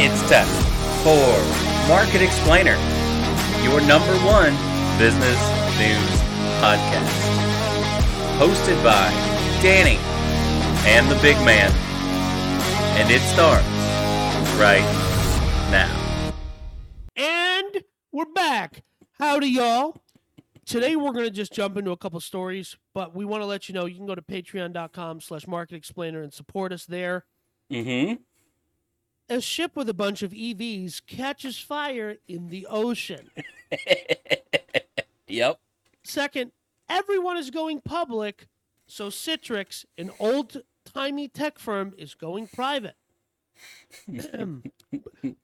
It's time for Market Explainer, your number one business news podcast. Hosted by Danny and the big man. And it starts right now. And we're back. Howdy, y'all. Today we're going to just jump into a couple stories, but we want to let you know you can go to patreon.com slash market explainer and support us there. Mm-hmm. A ship with a bunch of EVs catches fire in the ocean. yep. Second, everyone is going public, so Citrix, an old timey tech firm, is going private.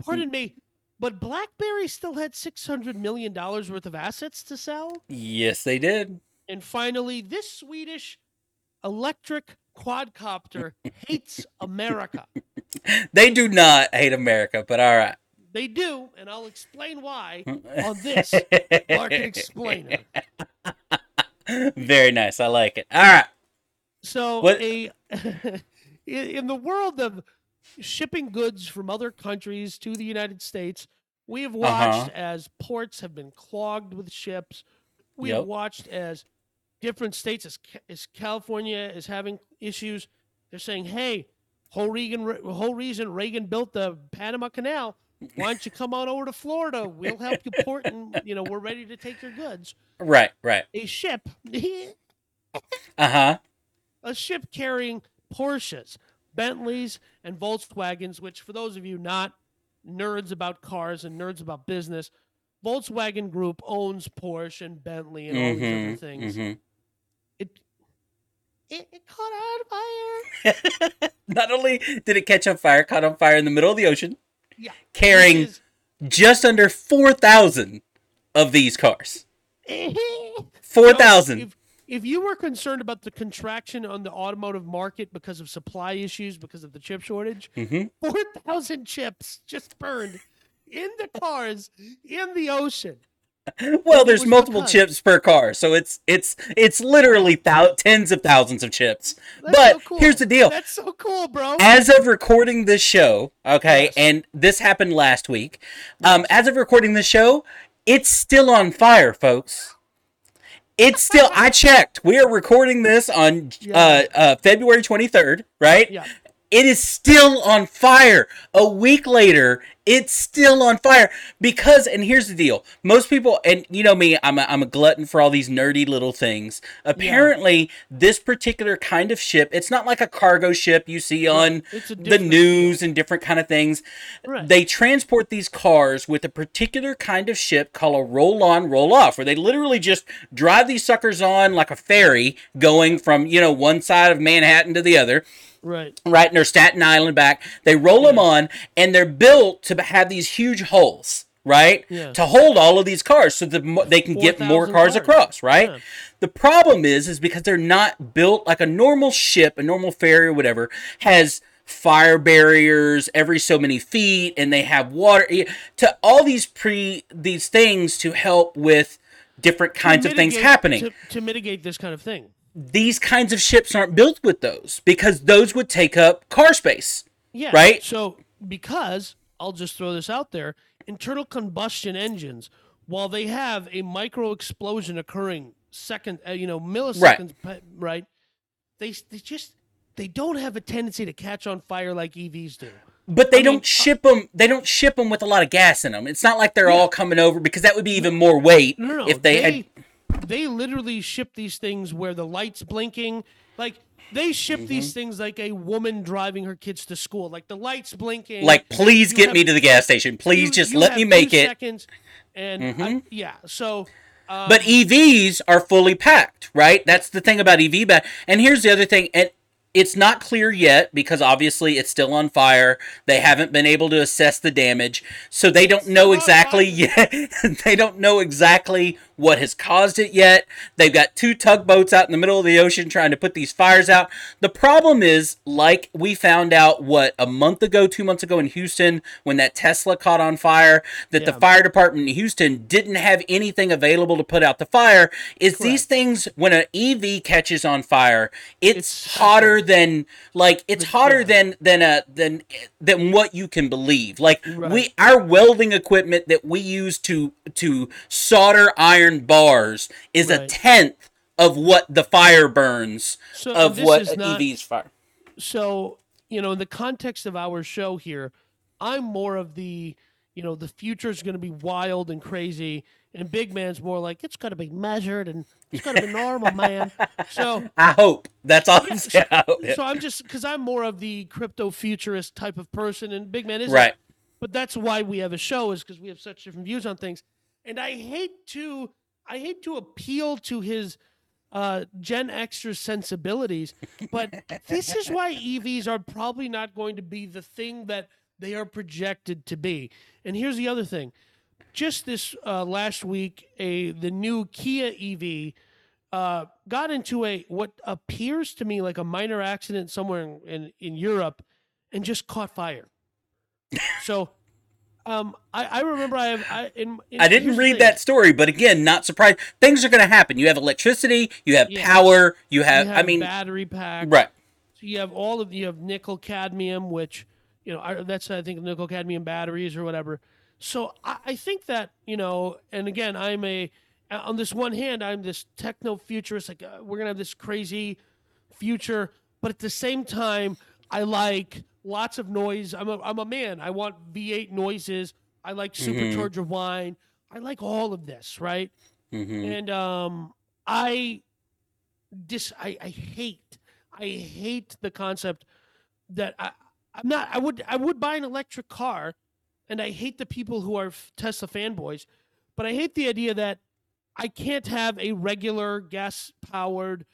Pardon me, but BlackBerry still had $600 million worth of assets to sell? Yes, they did. And finally, this Swedish electric quadcopter hates America. They do not hate America, but all right. They do, and I'll explain why on this Market Explainer. Very nice. I like it. All right. So, What- a in in the world of shipping goods from other countries to the United States, we have uh-huh. watched as ports have been clogged with ships. We have watched as different states, as, as California is having issues. They're saying, "Hey, whole Reagan, whole reason Reagan built the Panama Canal. Why don't you come on over to Florida? We'll help you port, and you know we're ready to take your goods." Right, right. A ship, Uh huh. a ship carrying Porsches, Bentleys, and Volkswagens, which, for those of you not nerds about cars and nerds about business, Volkswagen Group owns Porsche and Bentley and all these other Mm-hmm. things. mm-hmm. It, it caught on fire. Not only did it catch on fire, caught on fire in the middle of the ocean, Yeah, carrying this just under 4,000 of these cars. is- 4,000. If, if you were concerned about the contraction on the automotive market because of supply issues, because of the chip shortage, Mhm. 4,000 chips just burned in the cars in the ocean. Well, there's multiple because- chips per car, so it's it's it's literally thou- tens of thousands of chips. That's but so cool. here's the deal: That's so cool, bro. as of recording this show, okay, Yes. and this happened last week. Um, as of recording this show, it's still on fire, folks. It's still. I checked. We are recording this on Yeah. uh, uh, February 23rd, right? Yeah. It is still on fire. A week later, it's still on fire because, and here's the deal: most people, and you know me, I'm a, I'm a glutton for all these nerdy little things. Apparently, this particular kind of ship, it's not like a cargo ship you see on the news and different kind of things. Right. They transport these cars with a particular kind of ship called a roll-on, roll-off, where they literally just drive these suckers on like a ferry, going from you know one side of Manhattan to the other Right. right near Staten Island back. They roll them on, and they're built to have these huge holes, right, Yeah. to hold all of these cars, so that they can get more cars cars. across, right. Yeah. The problem is, is because they're not built like a normal ship, a normal ferry or whatever has fire barriers every so many feet, and they have water to all these pre these things to help with different kinds of things happening to, to mitigate this kind of thing. These kinds of ships aren't built with those because those would take up car space. Yeah. Right? So because I'll just throw this out there, internal combustion engines, while they have a micro explosion occurring second, uh, you know, milliseconds, right. right? They they just they don't have a tendency to catch on fire like EVs do. But they I don't ship them. They don't ship them with a lot of gas in them. It's not like they're all coming over because that would be even more weight No, no, no. if they, had. They, literally ship these things where the lights blinking, like they ship Mm-hmm. these things like a woman driving her kids to school, like the lights blinking. Like, please you get have- me to the gas station. Please you- just you let me make it. Seconds, and I- yeah, so. Um, But EVs are fully packed, right? That's the thing about EV back. And here's the other thing, and it's not clear yet because obviously it's still on fire. They haven't been able to assess the damage, so they don't know exactly yet. they don't know exactly what has caused it yet. They've got two tugboats out in the middle of the ocean trying to put these fires out. The problem is, like we found out, what, a month ago, two months ago in Houston, when that Tesla caught on fire, that yeah. the fire department in Houston didn't have anything available to put out the fire. Is Correct. these things, when an EV catches on fire, it's, it's hotter than, like, it's hotter yeah. than, than, a, than, than what you can believe. Like, right. we, our welding equipment that we use to, to solder iron bars is right. a tenth of what the fire burns so of what not, EVs fire. So, you know, in the context of our show here, I'm more of the, you know, the future is going to be wild and crazy, and Big Man's more like it's going to be measured and it's going to be normal, man. So I hope that's all. I'm. So I'm just because I'm more of the crypto futurist type of person, and Big Man is right. But that's why we have a show is because we have such different views on things, and I hate to I hate to appeal to his uh, Gen Xer sensibilities, but this is why EVs are probably not going to be the thing that they are projected to be. And here's the other thing: just this uh, last week, a the new Kia EV uh, got into a what appears to me like a minor accident somewhere in, in, in Europe, and just caught fire. So um, I, I remember I have I in, in I didn't read that story, but again, not surprised. Things are going to happen. You have electricity, you have yeah. power, you have, you have, I mean battery pack, right? So you have all of you have nickel cadmium, which you know that's I think nickel cadmium batteries or whatever. So I, I think that you know, and again, I'm a on this one hand, I'm this techno futurist. Like uh, we're gonna have this crazy future, but at the same time, I like lots of noise. I'm a, I'm a man. I want V8 noises. I like mm-hmm. supercharger mm-hmm. whine. I like all of this, right? Mm-hmm. And um, I dis I, I hate I hate the concept that I I'm not I would I would buy an electric car, and I hate the people who are Tesla fanboys, but I hate the idea that I can't have a regular gas powered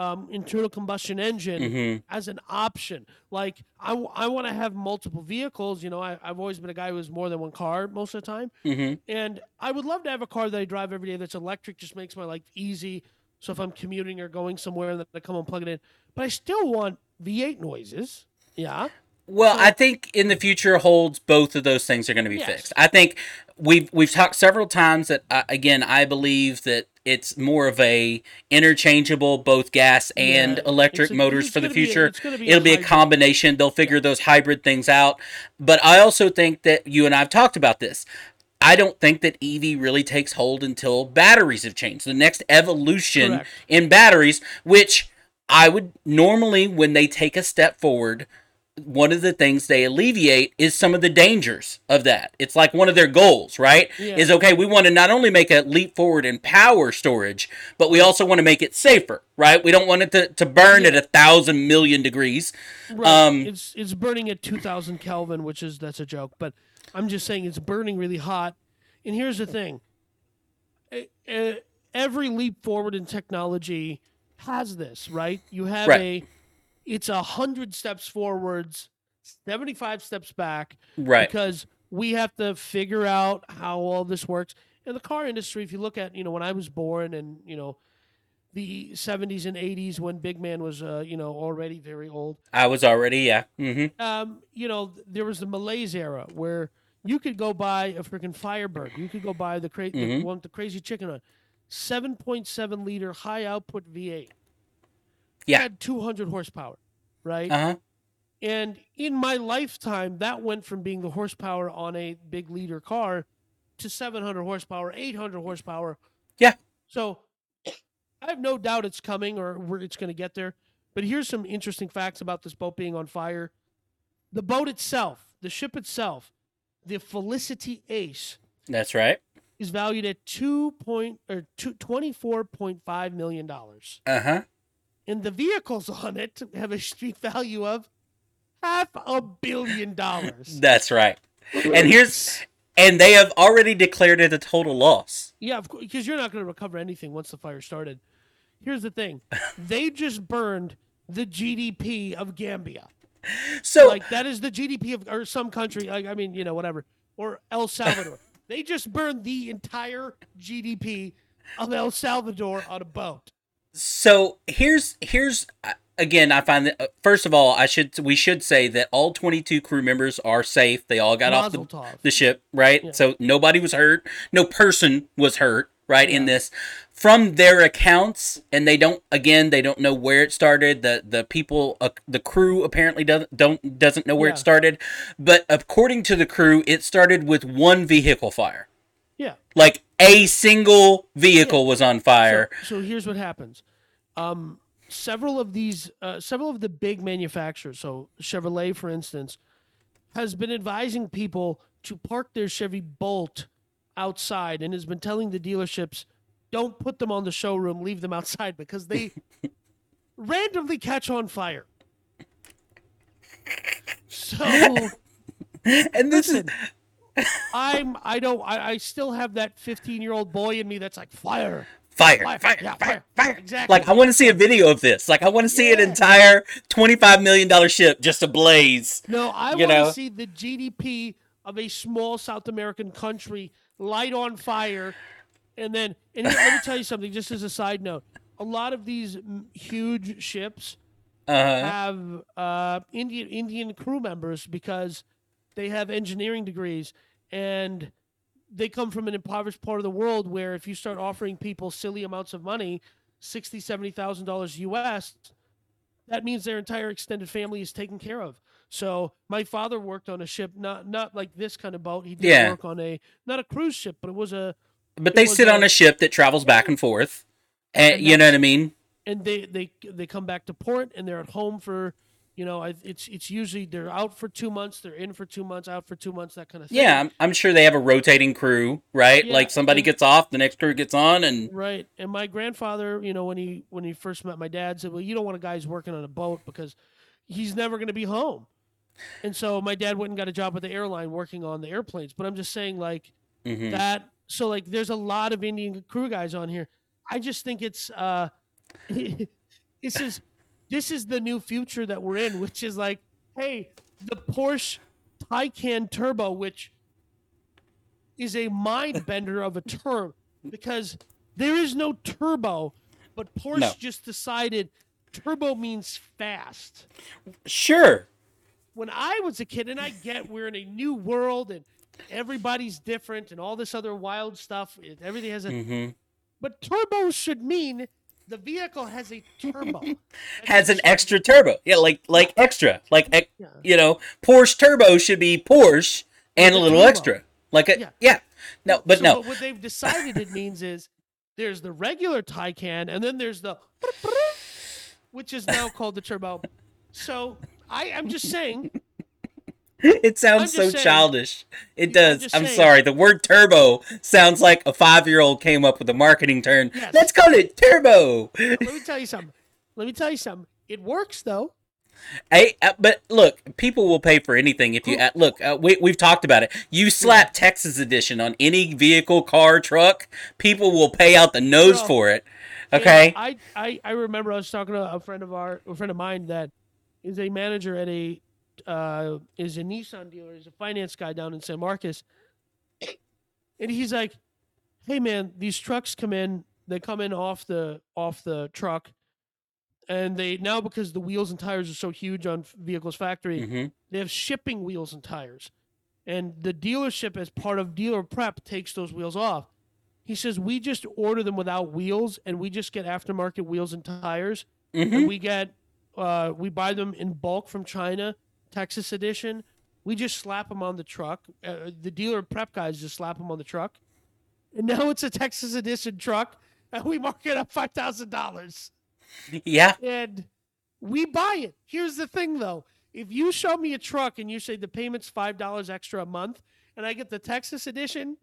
um, internal combustion engine mm-hmm. as an option. Like I, I want to have multiple vehicles. You know, I, have always been a guy who has more than one car most of the time, mm-hmm. and I would love to have a car that I drive every day that's electric. Just makes my life easy. So if I'm commuting or going somewhere, that I come and plug it in. But I still want V8 noises. Yeah. Well, I think in the future holds both of those things are going to be yes. fixed. I think we've we've talked several times that uh, again I believe that it's more of a interchangeable both gas and yeah, electric a, motors for the future. Be a, be It'll be a combination. They'll figure yeah. those hybrid things out. But I also think that you and I've talked about this. I don't think that EV really takes hold until batteries have changed. The next evolution Correct. in batteries, which I would normally, when they take a step forward, one of the things they alleviate is some of the dangers of that. It's like one of their goals, right? Yeah. Is okay, we want to not only make a leap forward in power storage, but we also want to make it safer, right? We don't want it to, to burn yeah. at a thousand million degrees. Right. Um, it's it's burning at two thousand Kelvin, which is that's a joke, but I'm just saying it's burning really hot. And here's the thing: every leap forward in technology has this, right? You have right. a it's a hundred steps forwards, seventy five steps back, right? Because we have to figure out how all this works. In the car industry, if you look at you know when I was born and you know the 70s and 80s when Big Man was, uh, you know, already very old. I was already, yeah. Mm-hmm. Um, you know, there was the malaise era where you could go buy a freaking Firebird. You could go buy the, cra- mm-hmm. the one the crazy chicken on 7.7 liter high output V8 yeah. had 200 horsepower, right? Uh-huh. And in my lifetime, that went from being the horsepower on a big liter car to 700 horsepower, 800 horsepower. Yeah. So I have no doubt it's coming or it's going to get there. But here's some interesting facts about this boat being on fire. The boat itself, the ship itself, the Felicity Ace. That's right. Is valued at two point or two, $24.5 million. Uh huh and the vehicles on it have a street value of half a billion dollars. That's right. And here's and they have already declared it a total loss. Yeah, because you're not going to recover anything once the fire started. Here's the thing: they just burned the GDP of Gambia. So, like, that is the GDP of or some country. Like, I mean, you know, whatever, or El Salvador. they just burned the entire GDP of El Salvador on a boat. So here's here's uh, again, I find that uh, first of all, I should we should say that all 22 crew members are safe. They all got off the, the, ship, right? Yeah. So nobody was hurt. No person was hurt, right? Yeah. In this, from their accounts, and they don't again, they don't know where it started. The the people, uh, the crew apparently doesn't don't doesn't know where yeah. it started, but according to the crew, it started with one vehicle fire. Yeah, like a single vehicle was on fire. So, so here's what happens. Um, several of these, uh, several of the big manufacturers, so Chevrolet, for instance, has been advising people to park their Chevy Bolt outside and has been telling the dealerships, don't put them on the showroom, leave them outside because they randomly catch on fire. So, and this listen, is. I'm I don't I, I still have that 15 year old boy in me that's like fire fire, fire, fire, yeah, fire, fire, Exactly. Like I want to see a video of this. Like I want to see yeah. an entire twenty-five million dollar ship just ablaze. No, I want to see the GDP of a small South American country light on fire, and then and let me tell you something. Just as a side note, a lot of these huge ships uh-huh. have uh, Indian Indian crew members because they have engineering degrees and they come from an impoverished part of the world where if you start offering people silly amounts of money, sixty, seventy thousand dollars US, that means their entire extended family is taken care of. So my father worked on a ship, not not like this kind of boat. He did yeah. work on a not a cruise ship, but it was a. But they sit a, on a ship that travels back and forth, and, and you know what I mean. And they they they come back to port, and they're at home for you know, it's it's usually they're out for two months, they're in for two months, out for two months, that kind of thing. Yeah, I'm, I'm sure they have a rotating crew, right? Yeah, like somebody and, gets off, the next crew gets on, and right. And my grandfather, you know, when he when he first met my dad, said, "Well, you don't want a guy who's working on a boat because he's never going to be home." And so my dad went and got a job with the airline working on the airplanes. But I'm just saying, like mm-hmm. that. So like, there's a lot of Indian crew guys on here. I just think it's uh, this is this is the new future that we're in, which is like, hey, the Porsche Taycan Turbo, which is a mind bender of a term because there is no turbo, but Porsche no. just decided turbo means fast. Sure. When I was a kid, and I get we're in a new world and everybody's different and all this other wild stuff, everything has a. Mm-hmm. But turbo should mean the vehicle has a turbo. has an extra turbo. Yeah, like like extra. Like yeah. you know, Porsche turbo should be Porsche and a little turbo. extra. Like a yeah. yeah. No, but so, no. But what they've decided it means is there's the regular Taycan and then there's the which is now called the turbo. So I am just saying it sounds so saying, childish. It does. I'm, I'm sorry. The word turbo sounds like a five year old came up with a marketing term. Yes. Let's call it turbo. Let me tell you something. Let me tell you something. It works though. Hey, uh, but look, people will pay for anything if you uh, look. Uh, we we've talked about it. You slap. Texas edition on any vehicle, car, truck, people will pay out the nose for it. Okay. I, I I remember I was talking to a friend of our a friend of mine that is a manager at a uh, is a Nissan dealer. He's a finance guy down in San Marcos, and he's like, "Hey man, these trucks come in. They come in off the off the truck, and they now because the wheels and tires are so huge on vehicles factory, mm-hmm. they have shipping wheels and tires, and the dealership as part of dealer prep takes those wheels off." He says we just order them without wheels, and we just get aftermarket wheels and tires, mm-hmm. and we get uh, we buy them in bulk from China Texas edition. We just slap them on the truck. Uh, the dealer prep guys just slap them on the truck, and now it's a Texas edition truck, and we mark it up five thousand dollars. Yeah, and we buy it. Here's the thing, though: if you show me a truck and you say the payment's five dollars extra a month, and I get the Texas edition,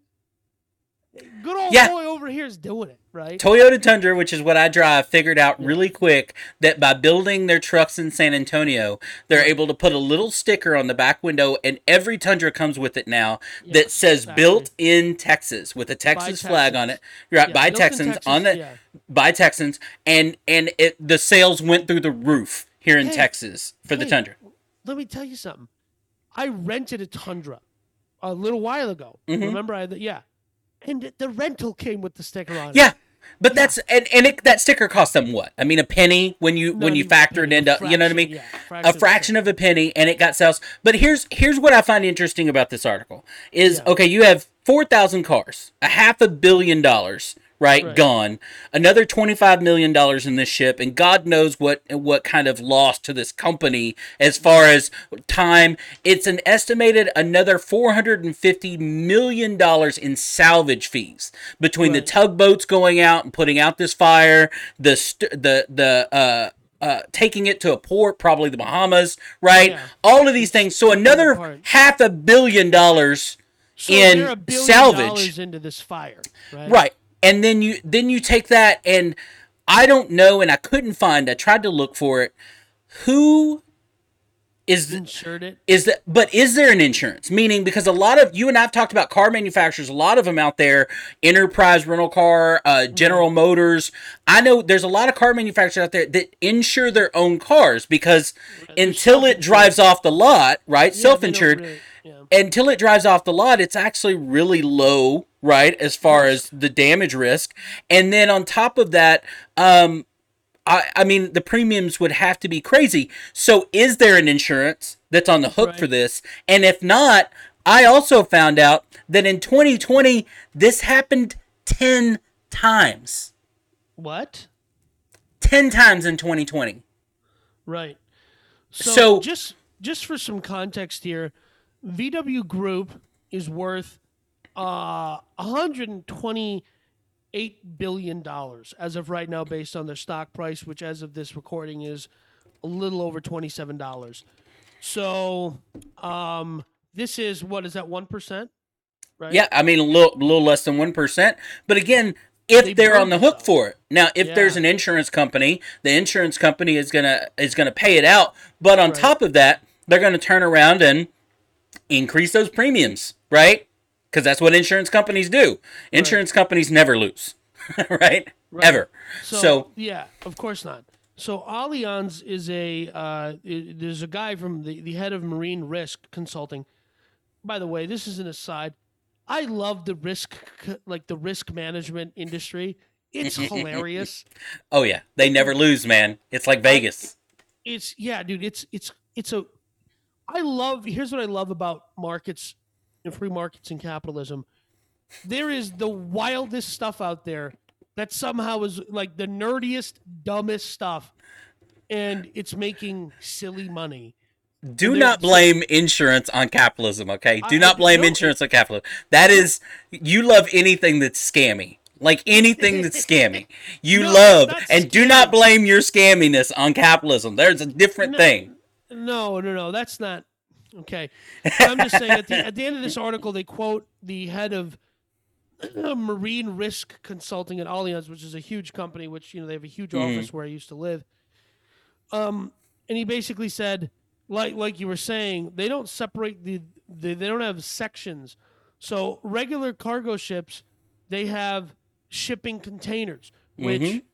Good old yeah. boy over here is doing it, right? Toyota Tundra, which is what I drive, figured out really quick that by building their trucks in San Antonio, they're able to put a little sticker on the back window, and every Tundra comes with it now yeah, that says exactly. "Built in Texas" with a Texas flag on it, right? Yeah, by Texans Texas, on the by Texans, and and it the sales went through the roof here in hey, Texas for hey, the Tundra. Let me tell you something. I rented a Tundra a little while ago. Mm-hmm. Remember, I yeah and the rental came with the sticker on yeah. But yeah. that's and, and it, that sticker cost them what? I mean, a penny when you when you factor it into fraction, you know what I mean? Yeah, fraction a fraction of a penny, and it got sales. But here's here's what I find interesting about this article is yeah. okay, you have four thousand cars, a half a billion dollars right, right, gone. Another twenty-five million dollars in this ship, and God knows what what kind of loss to this company as far as time. It's an estimated another four hundred and fifty million dollars in salvage fees between right. the tugboats going out and putting out this fire, the st- the the uh, uh, taking it to a port, probably the Bahamas, right? Yeah. All of these things. So another half a billion dollars so in salvage into this fire, right? Right and then you then you take that and I don't know and I couldn't find I tried to look for it who is insured it? is that but is there an insurance? Meaning because a lot of you and I've talked about car manufacturers a lot of them out there enterprise rental car uh, general motors. I know there's a lot of car manufacturers out there that insure their own cars because until it drives off the lot right yeah, self-insured. Until it drives off the lot it's actually really low right as far as the damage risk. And then on top of that um I, I mean the premiums would have to be crazy. So is there an insurance that's on the hook right. for this? And if not i also found out that in 2020 this happened 10 times. What? 10 times in 2020 right. So, so just just for some context here vw group is worth uh, 128 billion dollars as of right now, based on their stock price, which as of this recording is a little over 27 dollars. So, um, this is what is that one percent? Right? Yeah, I mean a little, little less than one percent. But again, if they are on the hook for it. Now, if yeah. there's an insurance company, the insurance company is gonna is gonna pay it out. But on right. top of that, they're gonna turn around and increase those premiums, right? because that's what insurance companies do. Insurance right. companies never lose, right? right? Ever. So, so, yeah, of course not. So Allianz is a uh, there's a guy from the, the head of Marine Risk Consulting. By the way, this is an aside. I love the risk like the risk management industry. It's hilarious. oh yeah, they never lose, man. It's like Vegas. It's yeah, dude. It's it's it's a. I love. Here's what I love about markets and free markets and capitalism, there is the wildest stuff out there that somehow is like the nerdiest, dumbest stuff, and it's making silly money. Do not blame insurance on capitalism, okay? Do not blame no, insurance on capitalism. That is, you love anything that's scammy. Like anything that's scammy. You no, love, and do not blame your scamminess on capitalism. There's a different no, thing. No, no, no. That's not. Okay, I'm just saying at the, at the end of this article, they quote the head of Marine Risk Consulting at Allianz, which is a huge company, which you know they have a huge mm. office where I used to live. Um, and he basically said, like like you were saying, they don't separate the, the they don't have sections. So regular cargo ships, they have shipping containers, which mm-hmm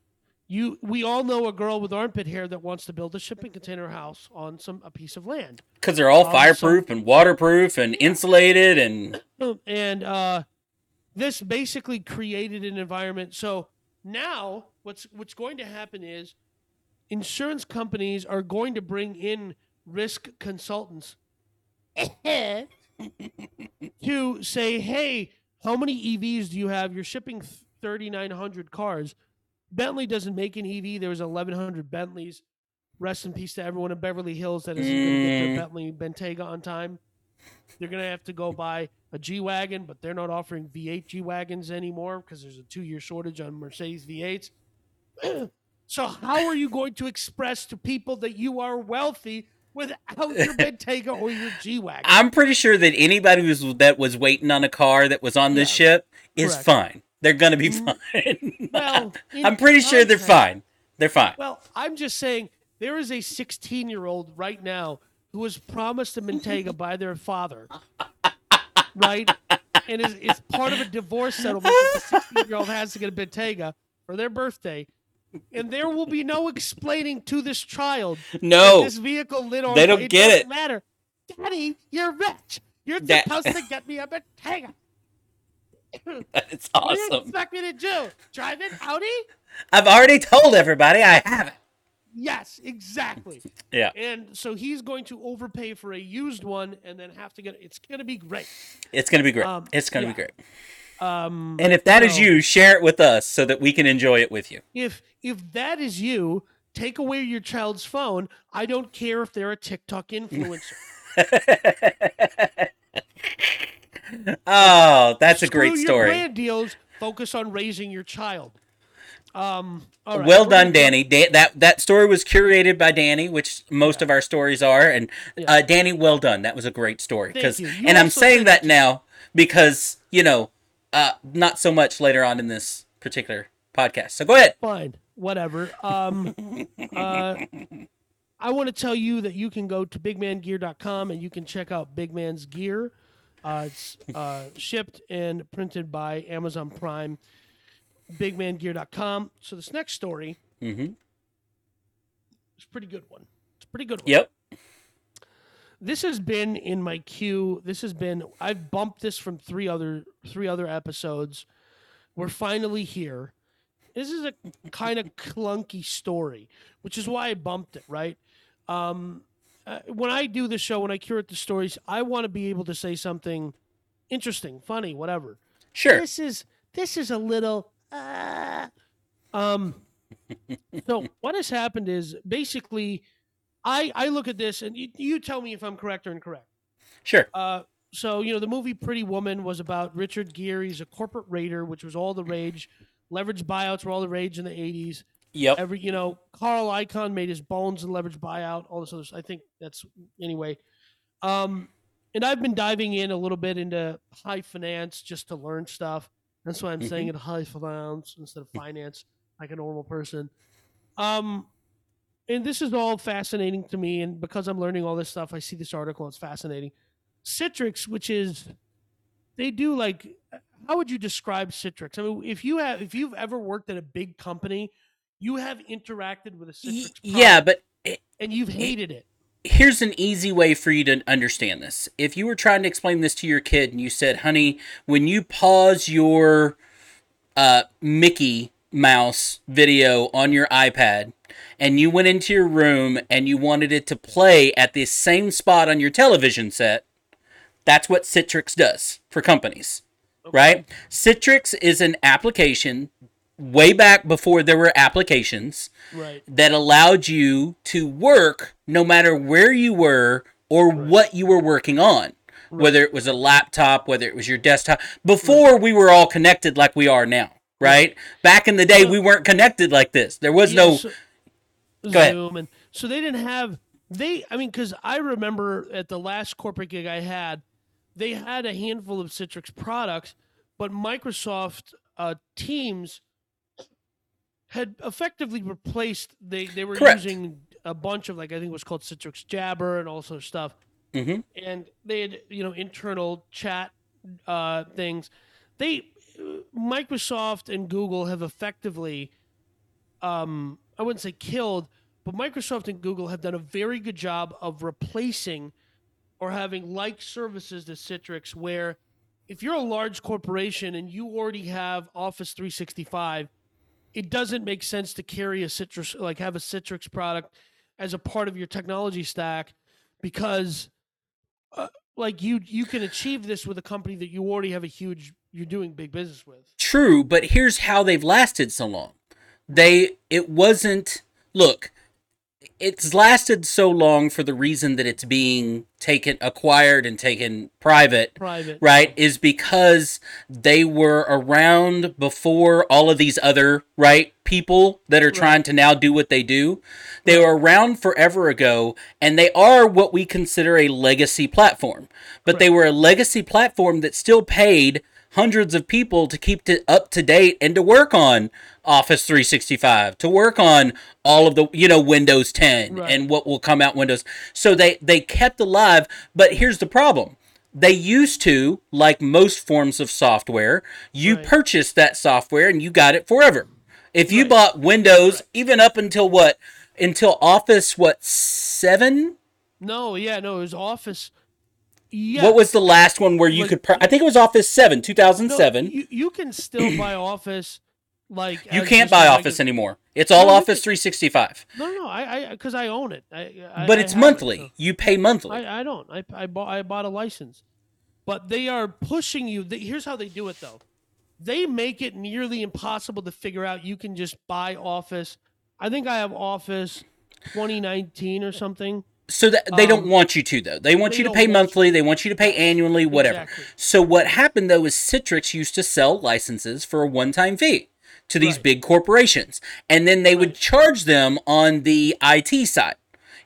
you we all know a girl with armpit hair that wants to build a shipping container house on some a piece of land. Because they're all um, fireproof so, and waterproof and insulated and and uh, this basically created an environment. So now what's what's going to happen is insurance companies are going to bring in risk consultants to say hey how many evs do you have? You're shipping 3900 cars Bentley doesn't make an EV. There was 1,100 Bentleys. Rest in peace to everyone in Beverly Hills that isn't mm. going to get their mm. Bentley Bentayga on time. They're going to have to go buy a G Wagon, but they're not offering V8 G Wagons anymore because there's a two year shortage on Mercedes V8s. so, how are you going to express to people that you are wealthy without your Bentayga or your G Wagon? I'm pretty sure that anybody was, that was waiting on a car that was on this yeah, ship is correct. fine. They're gonna be mm. fine. well, I'm pretty sure they're fine. They're fine. Well, I'm just saying there is a 16 year old right now who was promised a Bentayga by their father, right? And is, is part of a divorce settlement that the 16 year old has to get a Bentayga for their birthday. And there will be no explaining to this child. No, this vehicle lit on. They don't it get it. Matter, Daddy, you're rich. You're supposed to get me a Bentayga. awesome. What do you expect me to do? Drive an Audi? I've already told everybody I have it. Yes, exactly. Yeah. And so he's going to overpay for a used one and then have to get it. it's going to be great. It's gonna be great. Um, it's gonna yeah. be great. Um And if that is so- you, share it with us so that we can enjoy it with you. if if that is you, take away your child's phone. I don't care if they're a TikTok influencer. Oh, that's a Screw great your story. brand deals. Focus on raising your child. Um, all right, well done, Danny. Da- that that story was curated by Danny, which most of our stories are. And uh, Danny, well done. That was a great story. Thank 'Cause- you. You and I'm saying that that- now because you know, uh, not so much later on in this particular podcast. So go ahead. Fine, whatever. Um, uh, I want to tell you that you can go to bigmangear.com and you can check out Big Man's Gear. Uh, it's uh, shipped and printed by Amazon Prime. Bigmangear.com. So this next story Mm-hmm. is a pretty good one. It's a pretty good one. Yep. this has been in my queue. This has been I've bumped this from three other three other episodes. We're finally here. This is a kind of clunky story, which is why I bumped it. Right. Um, uh, when I do the show, when I curate the stories, I want to be able to say something interesting, funny, whatever. Sure. This is this is a little. Uh, um. so what has happened is basically, I I look at this and you, you tell me if I'm correct or incorrect. Sure. Uh, so you know the movie Pretty Woman was about Richard Gere. He's a corporate raider, which was all the rage. Leverage buyouts were all the rage in the '80s. Yep. Every you know, Carl Icahn made his bones in leverage buyout. All this other. I think that's anyway. Um, and I've been diving in a little bit into high finance just to learn stuff. That's why I'm saying it high finance instead of finance, like a normal person. Um, and this is all fascinating to me. And because I'm learning all this stuff, I see this article. It's fascinating. Citrix, which is they do like how would you describe Citrix? I mean, if you have if you've ever worked at a big company, you have interacted with a Citrix yeah, but it, and you've hated it. here's an easy way for you to understand this. If you were trying to explain this to your kid and you said, "Honey, when you pause your uh, Mickey Mouse video on your iPad and you went into your room and you wanted it to play at the same spot on your television set, that's what Citrix does for companies, right? Citrix is an application way back before there were applications Right. that allowed you to work no matter where you were or what you were working on. Whether it was a laptop, whether it was your desktop. Before we were all connected like we are now, right? Back in the day, we weren't connected like this. There was no. so-. Zoom and so they didn't have they I mean cuz I remember at the last corporate gig I had they had a handful of Citrix products but Microsoft uh, Teams had effectively replaced they they were Correct. using a bunch of like I think it was called Citrix Jabber and also stuff Mhm. and they had you know internal chat uh, things. They Microsoft and Google have effectively, um, I wouldn't say killed, but Microsoft and Google have done a very good job of replacing or having like services to Citrix, where if you're a large corporation and you already have Office 365, it doesn't make sense to carry a Citrus, like have a Citrix product as a part of your technology stack because uh, like you you can achieve this with a company that you already have a huge you're doing big business with. True, but here's how they've lasted so long. They it wasn't look, it's lasted so long for the reason that it's being taken acquired and taken private Private. right is because they were around before all of these other right people that are trying to now do what they do. They were around forever ago and they are what we consider a legacy platform. But they were a legacy platform that still paid hundreds of people to keep it up to date and to work on office 365 to work on all of the you know windows 10 Right. and what will come out windows so they they kept alive but here's the problem they used to, like most forms of software, you Right. purchased that software and you got it forever. If you bought Windows, even up until what? Until Office, what, 7? No, yeah, no, it was Office. Yeah. What was the last one where you Like- could? Per- I think it was Office Seven, two thousand seven. No, you, you can still buy Office like you can't buy Office anymore. It's all No, Office 365. No, no, I, I, because I own it. I, I, But I it's have it, monthly. so- You pay monthly. I, I don't. I, I bought I bought a license, but they are pushing you. They, here's how they do it though. They make it nearly impossible to figure out. You can just buy Office. I think I have Office 2019 or something. So that they don't um, want you to though. They want they you to pay monthly. They want you to pay annually, whatever. Exactly. So what happened though is Citrix used to sell licenses for a one-time fee to these Right. big corporations, and then they would charge them on the IT side.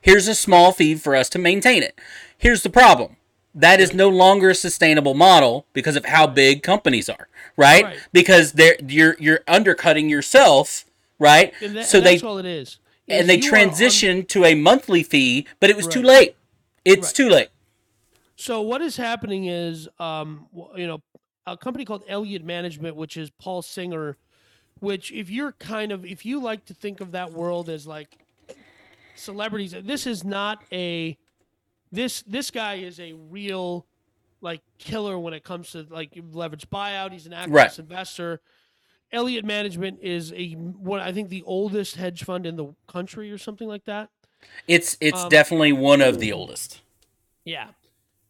Here's a small fee for us to maintain it. Here's the problem. That is no longer a sustainable model because of how big companies are, right? Right. Because they're you're you're undercutting yourself, right? And, that, so they that's all it is. And they are on- transitioned to a monthly fee, but it was too late. It's Right. too late. So what is happening is, um, you know, a company called Elliott Management, which is Paul Singer, which if you're kind of if you like to think of that world as like celebrities, this is not a this this guy is a real like killer when it comes to like leverage buyout. He's an activist Right. investor. Elliott Management is a what I think the oldest hedge fund in the country or something like that. It's it's Um, definitely one of the oldest. Yeah.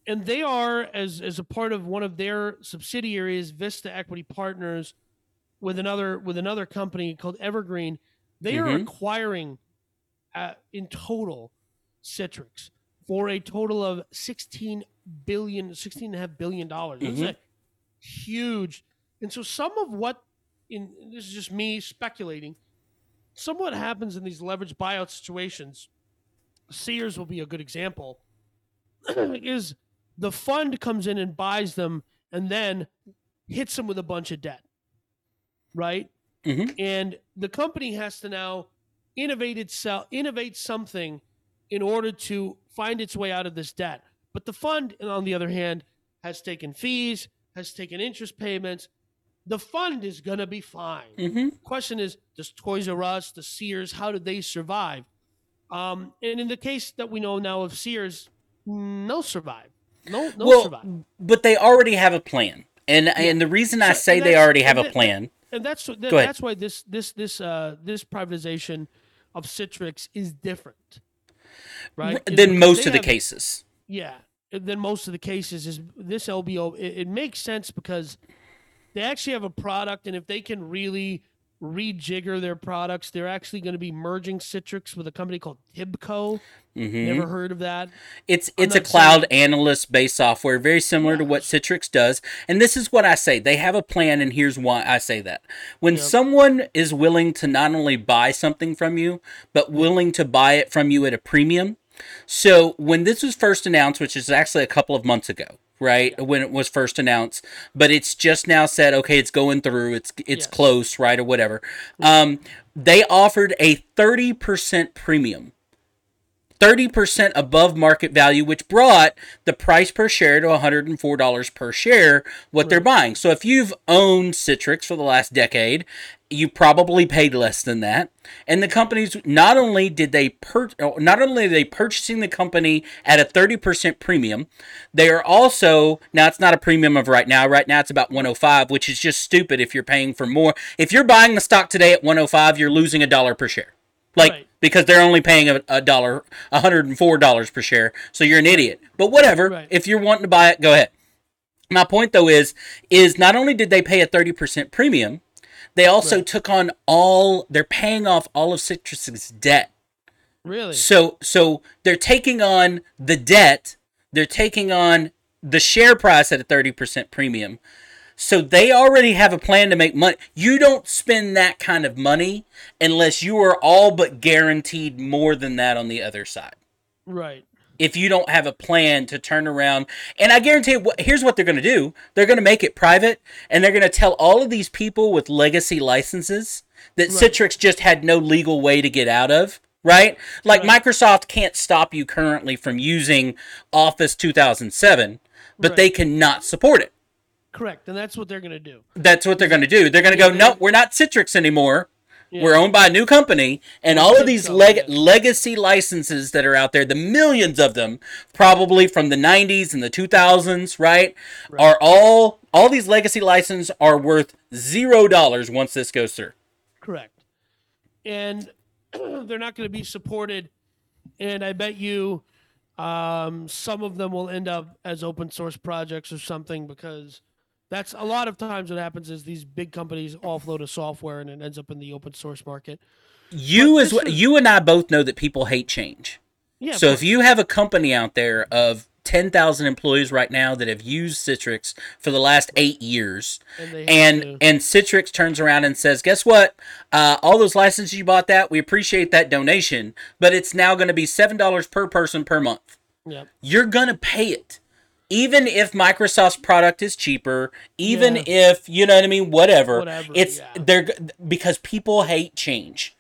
And they are as as a part of one of their subsidiaries, Vista Equity Partners, with another with another company called Evergreen. They are Mhm. acquiring uh, in total Citrix for a total of 16 billion 16 and a half billion dollars. That's Mhm. a huge. And so some of what in this is just me speculating. Some of what happens in these leverage buyout situations, Sears will be a good example is the fund comes in and buys them and then hits them with a bunch of debt, right? Mhm. And the company has to now innovate itself, innovate something in order to find its way out of this debt. But the fund, on the other hand, has taken fees, has taken interest payments. The fund is going to be fine. hmm Question is, does Toys R Us, the Sears, how did they survive? Um, and in the case that we know now of Sears, no survive. No, no well, survive. but they already have a plan, and and the reason I So- say they already have a plan. And that's that, that's why this this this uh this privatization of Citrix is different, right? Than most of the have- cases. Yeah, than most of the cases is this LBO. It, it makes sense because they actually have a product, and if they can really rejigger their products, they're actually going to be merging Citrix with a company called Tibco. hmm Never heard of that. It's I'm it's a not saying- cloud analyst based software, very similar to what Citrix does. And this is what I say: they have a plan, and here's why I say that. When Yep. someone is willing to not only buy something from you, but willing to buy it from you at a premium. So when this was first announced, which is actually a couple of months ago, right when it was first announced, but it's just now said, okay, it's going through, it's it's Yes. close, right, or whatever. Um, they offered a thirty percent premium 30% above market value, which brought the price per share to $104 per share, what they're buying. So if you've owned Citrix for the last decade, you probably paid less than that. And the companies not only did they per, not only are they purchasing the company at a 30% premium, they are also now it's not a premium of right now. Right now it's about 105, which is just stupid if you're paying for more. If you're buying the stock today at 105, you're losing a dollar per share. Like Right. because they're only paying a, a dollar, hundred and four dollars per share. So you're an idiot. But whatever. Right. If you're wanting to buy it, go ahead. My point though is, is not only did they pay a thirty percent premium, they also Right. took on all. They're paying off all of Citrix's debt. Really? So so they're taking on the debt. They're taking on the share price at a thirty percent premium. So they already have a plan to make money. You don't spend that kind of money unless you are all but guaranteed more than that on the other side. Right. If you don't have a plan to turn around, and I guarantee you, here's what they're going to do: they're going to make it private, and they're going to tell all of these people with legacy licenses that Right. Citrix just had no legal way to get out of. Right? Like Right. Microsoft can't stop you currently from using Office 2007, but Right. they cannot support it. Correct. And that's what they're going to do. That's what they're going to do. They're going to go, no, we're not Citrix anymore. Yeah. We're owned by a new company, and all of these leg- legacy licenses that are out there, the millions of them, probably from the 90s and the 2000s, right, right. are all all these legacy licenses are worth zero dollars once this goes through. Correct, and they're not going to be supported. And I bet you, um, some of them will end up as open source projects or something because that's a lot of times what happens is these big companies offload a software and it ends up in the open source market. You as is, you and I both know that people hate change. Yeah. So if you have a company out there of 10,000 employees right now that have used Citrix for the last 8 years and and, and, Citrix turns around and says, "Guess what? Uh, all those licenses you bought that, we appreciate that donation, but it's now going to be $7 per person per month." Yep. You're going to pay it even if Microsoft's product is cheaper, even yeah. if you know what I mean, whatever, whatever it's yeah. they're because people hate change.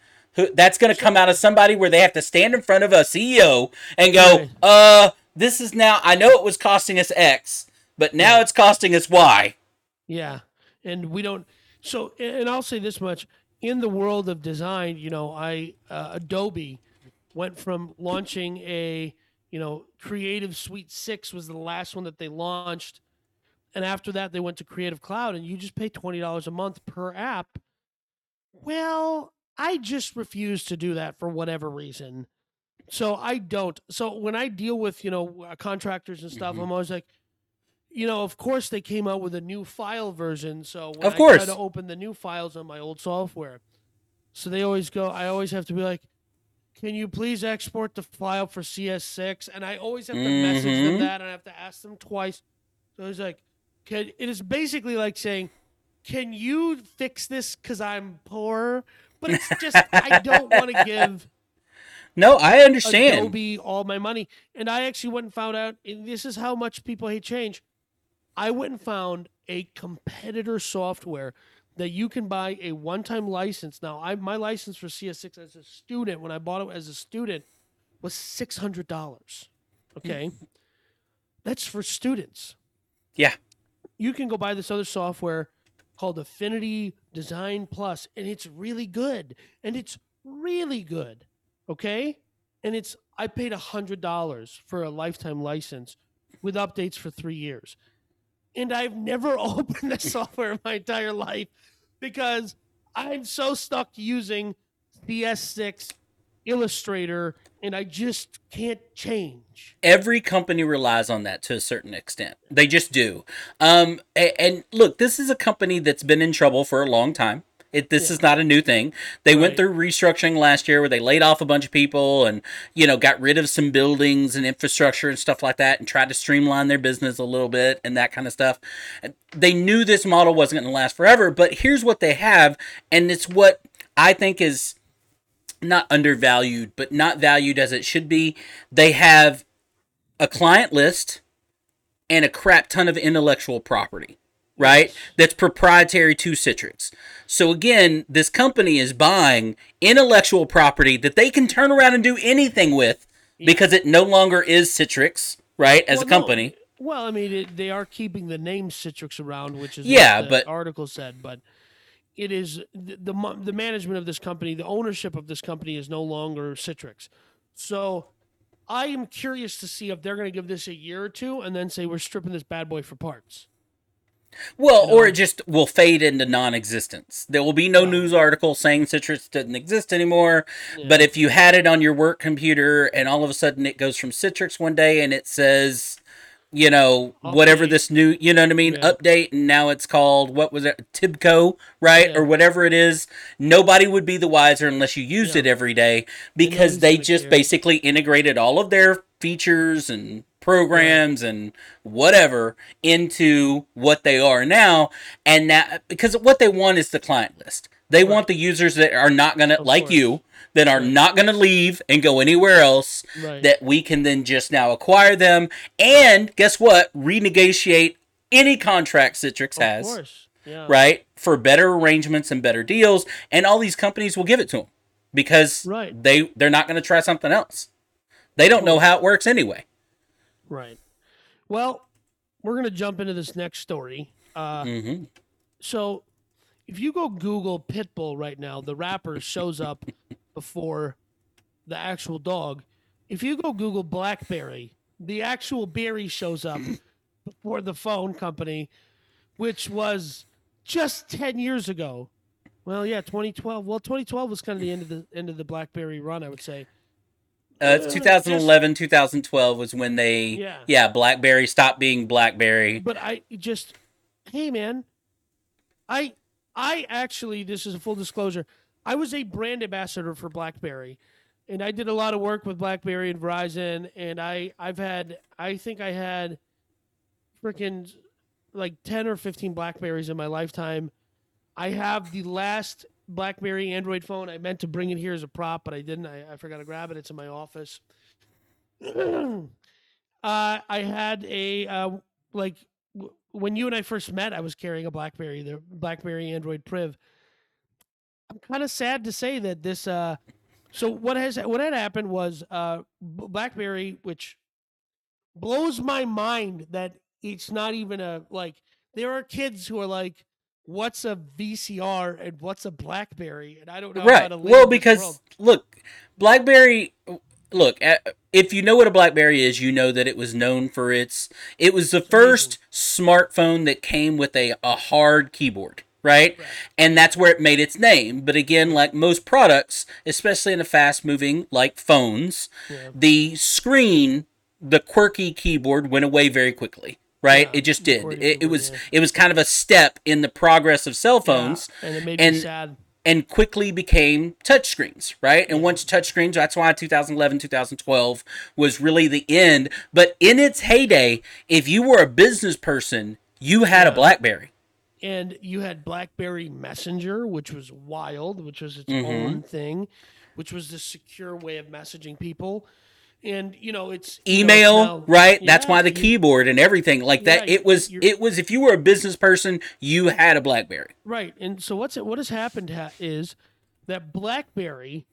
That's going to come out of somebody where they have to stand in front of a CEO and go. "Uh, this is now. I know it was costing us X, but now yeah. it's costing us Y." Yeah, and we don't. So, and I'll say this much: in the world of design, you know, I uh, Adobe went from launching a you know, Creative Suite 6 was the last one that they launched. And after that, they went to Creative Cloud, and you just pay $20 a month per app. Well, I just refuse to do that for whatever reason. So I don't. So when I deal with, you know, uh, contractors and stuff, mm-hmm. I'm always like, you know, of course they came out with a new file version. So when of course. I try to open the new files on my old software, so they always go, I always have to be like, can you please export the file for CS6? And I always have to mm-hmm. message them mm-hmm. that, and I have to ask them twice. So it's like, can, it is basically like saying, can you fix this because I'm poor? But it's just, I don't want to give. No, I understand. Adobe all my money. And I actually went and found out, and this is how much people hate change. I went and found a competitor software that you can buy a one-time license. Now, I my license for CS6 as a student when I bought it as a student was six hundred dollars. Okay, mm. that's for students. Yeah, you can go buy this other software called Affinity Design Plus, and it's really good. And it's really good. Okay, and it's I paid hundred dollars for a lifetime license with updates for three years and I've never opened the software in my entire life because I'm so stuck using CS6 Illustrator and I just can't change. Every company relies on that to a certain extent. They just do. Um, and, and look, this is a company that's been in trouble for a long time. It, this yeah. is not a new thing. They right. went through restructuring last year where they laid off a bunch of people and, you know, got rid of some buildings and infrastructure and stuff like that and tried to streamline their business a little bit and that kind of stuff. They knew this model wasn't going to last forever, but here's what they have. And it's what I think is not undervalued, but not valued as it should be. They have a client list and a crap ton of intellectual property right? That's proprietary to Citrix. So again, this company is buying intellectual property that they can turn around and do anything with because it no longer is Citrix, right? As well, a company. No. Well, I mean, it, they are keeping the name Citrix around, which is yeah, but article said, but it is the, the the management of this company, the ownership of this company is no longer Citrix. So I am curious to see if they're going to give this a year or two and then say we're stripping this bad boy for parts. Well, you know? or um, it just will fade into non-existence. There will be no yeah. news article saying Citrix doesn't exist anymore. Yeah. But if you had it on your work computer and all of a sudden it goes from Citrix one day and it says, you know, update. whatever this new, you know what I mean, yeah. update, and now it's called what was it, Tibco, right, or whatever it is. Nobody would be the wiser unless you used it every day because they just basically integrated all of their features and programs and whatever into what they are now and now because what they want is the client list they right. want the users that are not gonna like course. you that are not gonna leave and go anywhere else right. that we can then just now acquire them and guess what renegotiate any contract citrix has yeah. right for better arrangements and better deals and all these companies will give it to them because right. they they're not going to try something else they don't know how it works anyway Right. Well, we're going to jump into this next story. Uh, mm-hmm. So, if you go Google Pitbull right now, the rapper shows up before the actual dog. If you go Google BlackBerry, the actual berry shows up before the phone company, which was just ten years ago. Well, yeah, 2012. Well, 2012 was kind of the end of the end of the BlackBerry run, I would say. Uh, 2011, 2012 was when they, yeah. yeah, BlackBerry stopped being BlackBerry. But I just, hey man, I, I actually, this is a full disclosure. I was a brand ambassador for BlackBerry, and I did a lot of work with BlackBerry and Verizon. And I, I've had, I think I had, freaking, like ten or fifteen Blackberries in my lifetime. I have the last BlackBerry Android phone. I meant to bring it here as a prop, but I didn't. I, I forgot to grab it. It's in my office. uh, I had a uh, like w- when you and I first met. I was carrying a BlackBerry, the BlackBerry Android Priv. I'm kind of sad to say that this. Uh, so what has what had happened was uh, BlackBerry, which blows my mind that it's not even a like. There are kids who are like, what's a VCR and what's a BlackBerry, and I don't know right. well, because look, BlackBerry. Look, if you know what a BlackBerry is, you know that it was known for its. It was the first smartphone that came with a, a hard keyboard. Right? right? And that's where it made its name. But again, like most products, especially in a fast moving like phones, yeah. the screen, the quirky keyboard went away very quickly right? Yeah, it just did. It, it, was yeah. it was kind of a step in the progress of cell phones, yeah, and it made and, me sad. And quickly became touchscreens, right? And once touchscreens, that's why 2011, 2012 was really the end. But in its heyday, if you were a business person, you had a BlackBerry. And you had BlackBerry Messenger, which was wild, which was its mm-hmm. own thing, which was the secure way of messaging people. And you know it's email know, it's now, right? Yeah, that's why the you, keyboard and everything like yeah, that it was it was if you were a business person you had a blackberry. Right. And so what's it what has happened ha- is that blackberry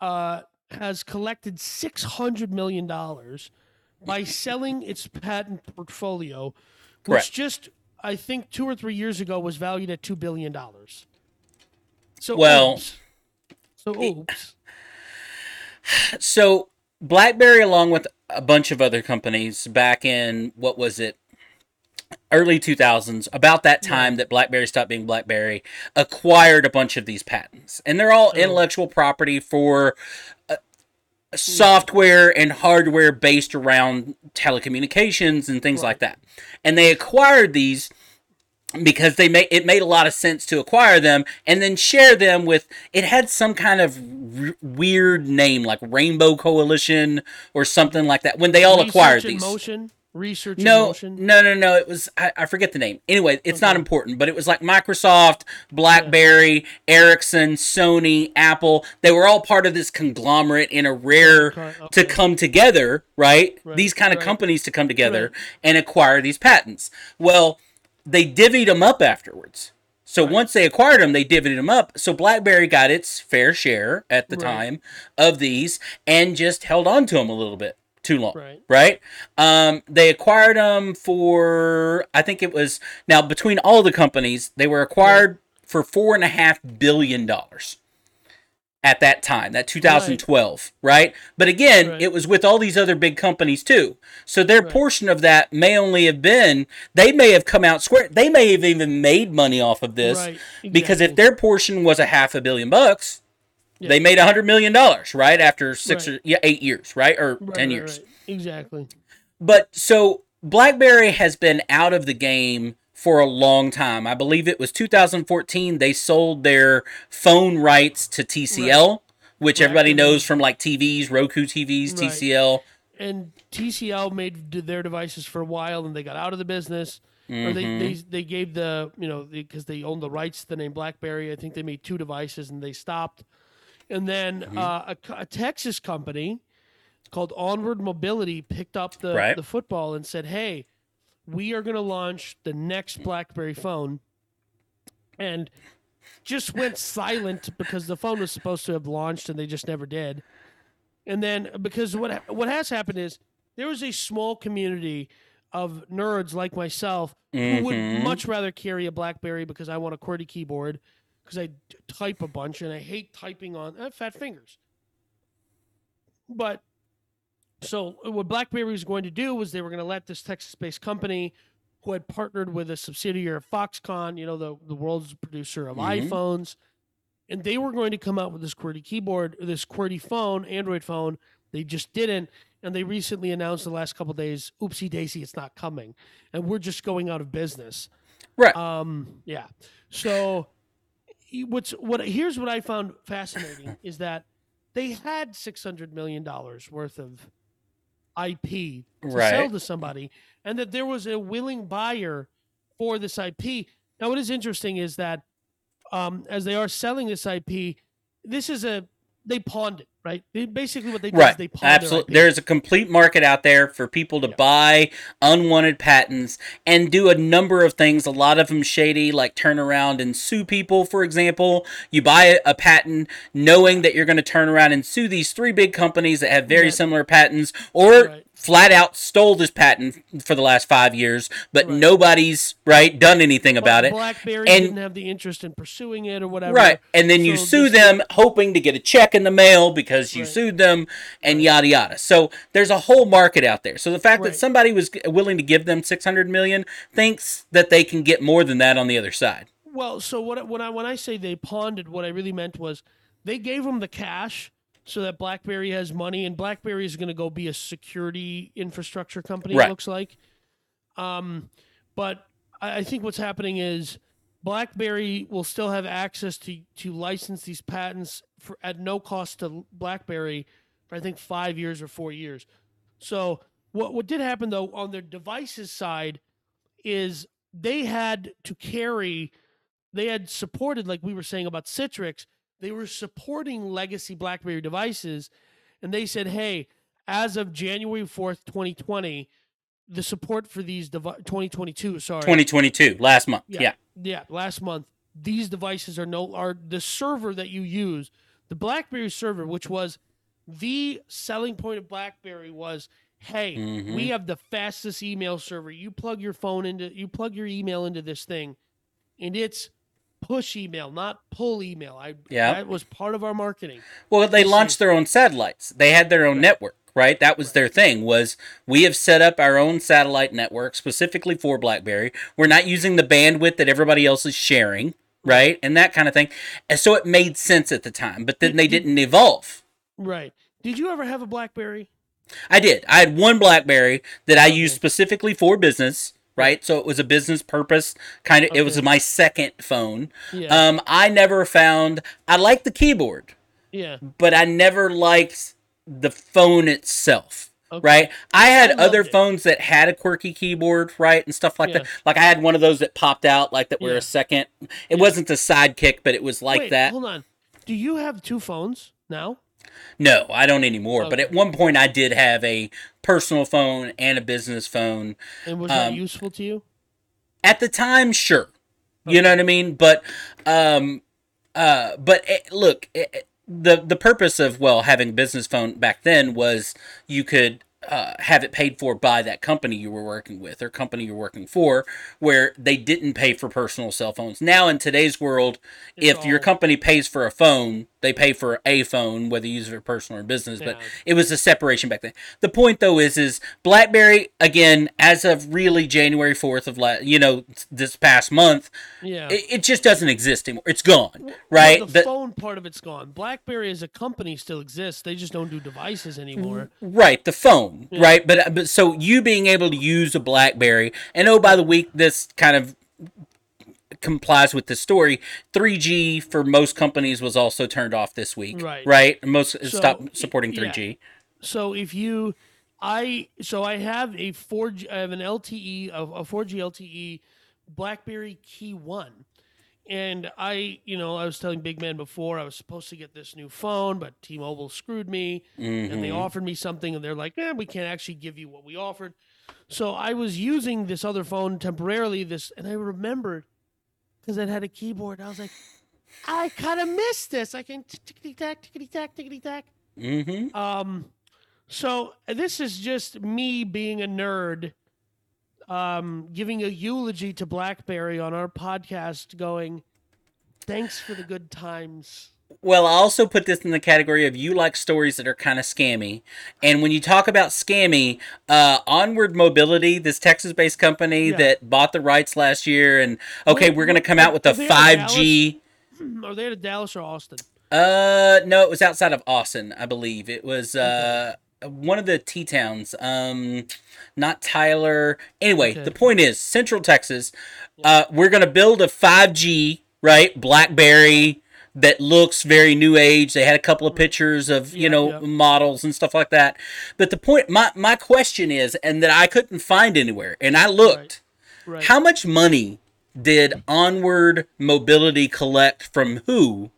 uh, has collected 600 million dollars by selling its patent portfolio which Correct. just i think 2 or 3 years ago was valued at 2 billion dollars. So well oops. so oops. So BlackBerry, along with a bunch of other companies, back in what was it, early 2000s, about that time that BlackBerry stopped being BlackBerry, acquired a bunch of these patents, and they're all intellectual property for. Software and hardware based around telecommunications and things right. like that. And they acquired these because they made it made a lot of sense to acquire them and then share them with it had some kind of r- weird name like Rainbow Coalition or something like that when they all Research acquired these motion research no motion. no no no it was I, I forget the name anyway it's okay. not important but it was like microsoft blackberry yeah. ericsson sony apple they were all part of this conglomerate in a rare okay. to come together right, right. these kind of right. companies to come together right. and acquire these patents well they divvied them up afterwards. So once they acquired them, they divvied them up. So BlackBerry got its fair share at the time of these and just held on to them a little bit too long. Right. Right. Um, they acquired them for I think it was now between all the companies they were acquired right. for four and a half billion dollars at that time, that 2012, right? right? But again, right. it was with all these other big companies too. So their right. portion of that may only have been they may have come out square. They may have even made money off of this exactly. because if their portion was a half a billion bucks, yeah. they made a hundred million dollars, right? After six or yeah, eight years, right? Or ten years. Exactly. But so BlackBerry has been out of the game for a long time. I believe it was 2014 they sold their phone rights to TCL, right. which right. everybody knows from like TVs, Roku TVs, right. TCL. And TCL made their devices for a while and they got out of the business. Mm-hmm. Or they, mm-hmm. they they gave the you know because they, they owned the rights to the name BlackBerry. I think they made two devices and they stopped. And then mm-hmm. uh, a, a, Texas company called Onward Mobility picked up the the football and said, "Hey, we are going to launch the next BlackBerry phone, and just went silent because the phone was supposed to have launched and they just never did. And then because what what has happened is there was a small community of nerds like myself who would Mhm. much rather carry a BlackBerry because I want a QWERTY keyboard because I type a bunch and I hate typing on I have fat fingers. But so what BlackBerry was going to do was they were going to let this Texas-based company who had partnered with a subsidiary of Foxconn, you know, the, the world's producer of Mhm. iPhones, and they were going to come out with this QWERTY keyboard, this QWERTY phone, Android phone. They just didn't, and they recently announced the last couple days, oopsie daisy, it's not coming, and we're just going out of business. Right. Um, yeah. So what's what here's what I found fascinating is that they had six hundred million dollars worth of IP to sell to somebody, and that there was a willing buyer for this IP. Now, what is interesting is that um, as they are selling this IP, this is a they pawned it, right? They, basically, what they did is Right. they pawned Absolutely. There's a complete market out there for people to Yeah. buy unwanted patents and do a number of things. A lot of them shady, like turn around and sue people, for example. You buy a, a patent knowing that you're going to turn around and sue these three big companies that have very Right. similar patents or Right. Flat out stole this patent for the last five years, but Right. nobody's, right, done anything about it. BlackBerry And- didn't have the interest in pursuing it or whatever. Right. And then you sue them hoping to get a check in the mail because you Right. sued them and yada yada. So there's a whole market out there. So the fact that somebody was willing to give them 600 million thinks that they can get more than that on the other side. Well, so what when I when I say they pawned it, what I really meant was they gave them the cash so that BlackBerry has money, and BlackBerry is going to go be a security infrastructure company. Right. It looks like. Um, but I, I think what's happening is BlackBerry will still have access to to license these patents for at no cost to BlackBerry for I think five years or four years. So what what did happen though on their devices side is they had to carry they had supported like we were saying about Citrix they were supporting legacy BlackBerry devices and they said hey as of January 4th 2020 the support for these devi- 2022 sorry 2022, last month. yeah. Yeah. Yeah, last month. These devices are no are the server that you use, the BlackBerry server, which was the selling point of BlackBerry was, hey, Mhm. we have the fastest email server. You plug your phone into you plug your email into this thing, and it's push email, not pull email. I Yeah. that was part of our marketing. Well, they launched their own satellites. They had their own network, right? That was their thing. Was we have set up our own satellite network specifically for BlackBerry. We're not using the bandwidth that everybody else is sharing, right? And that kind of thing. And so it made sense at the time, but then they didn't evolve. Right. Did you ever have a BlackBerry? I did. I had one BlackBerry that I used specifically for business, right? So it was a business purpose kind of. It was my second phone. Yeah. Um, I never found. I liked the keyboard. yeah. but I never liked the phone itself. Okay. Right, I had I other it. phones that had a quirky keyboard, right, and stuff like Yeah. that. Like I had one of those that popped out, like that were Yeah. a second. It Yeah. wasn't a sidekick, but it was like Wait, that. Hold on. Do you have two phones now? No, I don't anymore. But at one point, I did have a personal phone and a business phone. And was that Um, useful to you? At the time, sure, you know what I mean. But, um, uh, but eh, look, eh, eh, the the purpose of well having a business phone back then was you could uh, have it paid for by that company you were working with or company you're working for, where they didn't pay for personal cell phones. Now in today's world, It's if your company pays for a phone, they pay for a phone, whether you use it for personal or business. But Yeah. it was a separation back then. The point though is, is BlackBerry again, as of really January fourth of last, you know this past month, Yeah. it, it just doesn't exist anymore. It's gone, Well, right? The, The- phone part of it's gone. BlackBerry as a company still exists. They just don't do devices anymore. Right, the phone, Yeah. right? But but so you being able to use a BlackBerry, and oh by the week, this kind of complies with the story. 3G for most companies was also turned off this week, Right. Right, most So, stopped supporting 3G. So if you, I so I have a four G, I have an LTE a, a 4G LTE BlackBerry Key One, and I you know I was telling Big Man before I was supposed to get this new phone, but T-Mobile screwed me, and they Mhm. offered me something, and they're like, eh, we can't actually give you what we offered. So I was using this other phone temporarily. This and I remembered because it had a keyboard. I was like, I kind of missed this. I can tickety tack, tickety tack, tickety tack. Mhm. Um, so this is just me being a nerd um, giving a eulogy to BlackBerry on our podcast, going, "Thanks for the good times." Well, I also put this in the category of you like stories that are kind of scammy. And when you talk about scammy, uh, Onward Mobility, this Texas based company yeah. that bought the rights last year, and okay, we're going to come out with a 5G. Are they at Dallas or Austin? Uh, no, it was outside of Austin, I believe. It was uh one of the T towns. Um, not Tyler. Anyway, okay. the point is, Central Texas. Uh, we're gonna build a 5G right BlackBerry that looks very new age. They had a couple of pictures of you yeah, know yeah. models and stuff like that. But the point, my my question is, and that I couldn't find anywhere, and I looked. Right. Right. How much money did Onward Mobility collect from who?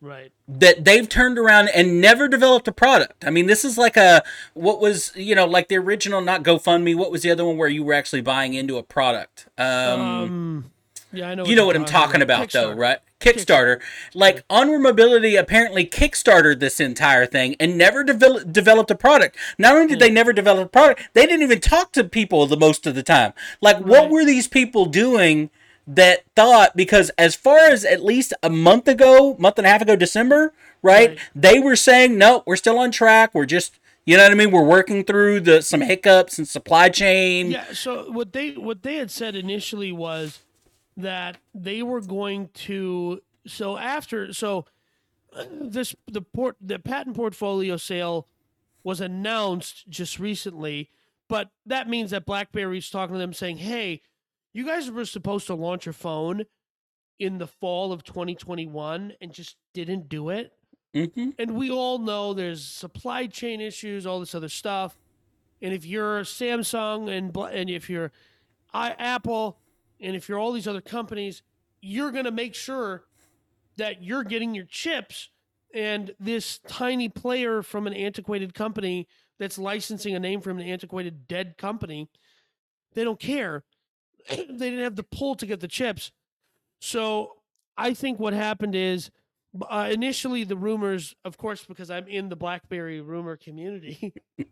Right. That they've turned around and never developed a product. I mean, this is like a what was you know like the original not GoFundMe. What was the other one where you were actually buying into a product? Um, um yeah, I know. You know what I'm talking about, though, right? Kickstarter. Like Onward Mobility apparently kickstarted this entire thing and never devel- developed a product. Not only did they hmm. never develop a product, they didn't even talk to people the most of the time. Like, right. what were these people doing that thought? Because as far as at least a month ago, month and a half ago, December, right? right. They were saying, no, we're still on track. We're just you know what I mean? We're working through the some hiccups and supply chain. Yeah. So what they what they had said initially was that they were going to so after so this the port the patent portfolio sale was announced just recently but that means that blackberry's talking to them saying hey you guys were supposed to launch a phone in the fall of 2021 and just didn't do it mm-hmm. and we all know there's supply chain issues all this other stuff and if you're samsung and and if you're I, apple and if you're all these other companies, you're going to make sure that you're getting your chips. And this tiny player from an antiquated company that's licensing a name from an antiquated dead company, they don't care. they didn't have the pull to get the chips. So I think what happened is uh, initially the rumors, of course, because I'm in the BlackBerry rumor community,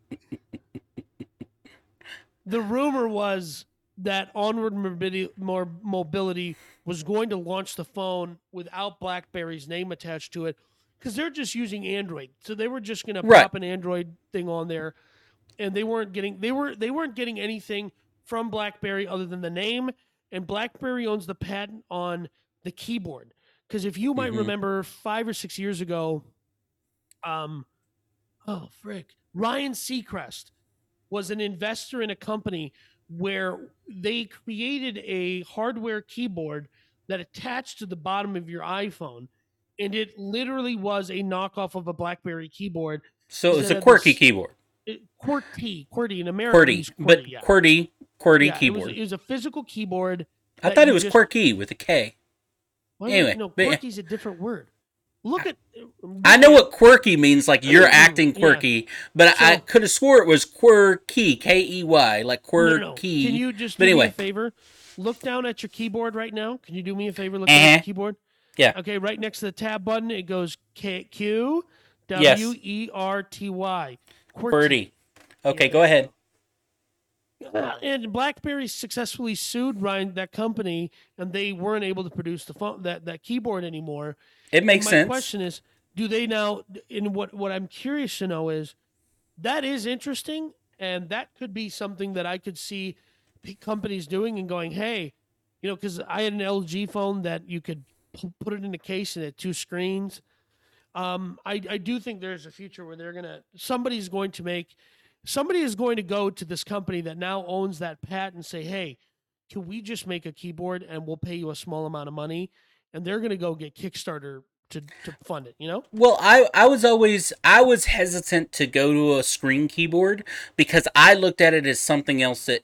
the rumor was that Onward Mobility, more mobility was going to launch the phone without BlackBerry's name attached to it because they're just using Android. So they were just going to pop an Android thing on there, and they weren't getting they were they weren't getting anything from BlackBerry other than the name. And BlackBerry owns the patent on the keyboard because if you might mm-hmm. remember five or six years ago, um, oh frick, Ryan Seacrest was an investor in a company where they created a hardware keyboard that attached to the bottom of your iPhone, and it literally was a knockoff of a BlackBerry keyboard. So it's a quirky this, keyboard. It, QWERTY, QWERTY in America. QWERTY, QWERTY but yeah. QWERTY, QWERTY yeah, keyboard. It was, it was, a physical keyboard. I thought it was just, QWERTY with a K. Well, anyway, no, QWERTY's a different word. Look at. I know what quirky means, like you're acting quirky, yeah. but so, I could have swore it was quirky, K E Y, like quirky. No, no. Can you just do anyway. me a favor? Look down at your keyboard right now. Can you do me a favor? Look uh-huh. at your keyboard. Yeah. Okay, right next to the tab button, it goes K Q W E R T Y. QWERTY. Okay, yeah. go ahead. Uh, and BlackBerry successfully sued Ryan that company, and they weren't able to produce the phone that that keyboard anymore. It makes my sense. My question is, do they now? In what what I'm curious to know is, that is interesting, and that could be something that I could see companies doing and going, hey, you know, because I had an LG phone that you could put it in a case and it had two screens. Um, I, I do think there's a future where they're gonna somebody's going to make somebody is going to go to this company that now owns that patent and say, hey, can we just make a keyboard and we'll pay you a small amount of money? And they're going to go get Kickstarter to, to fund it, you know? Well, I, I was always I was hesitant to go to a screen keyboard because I looked at it as something else that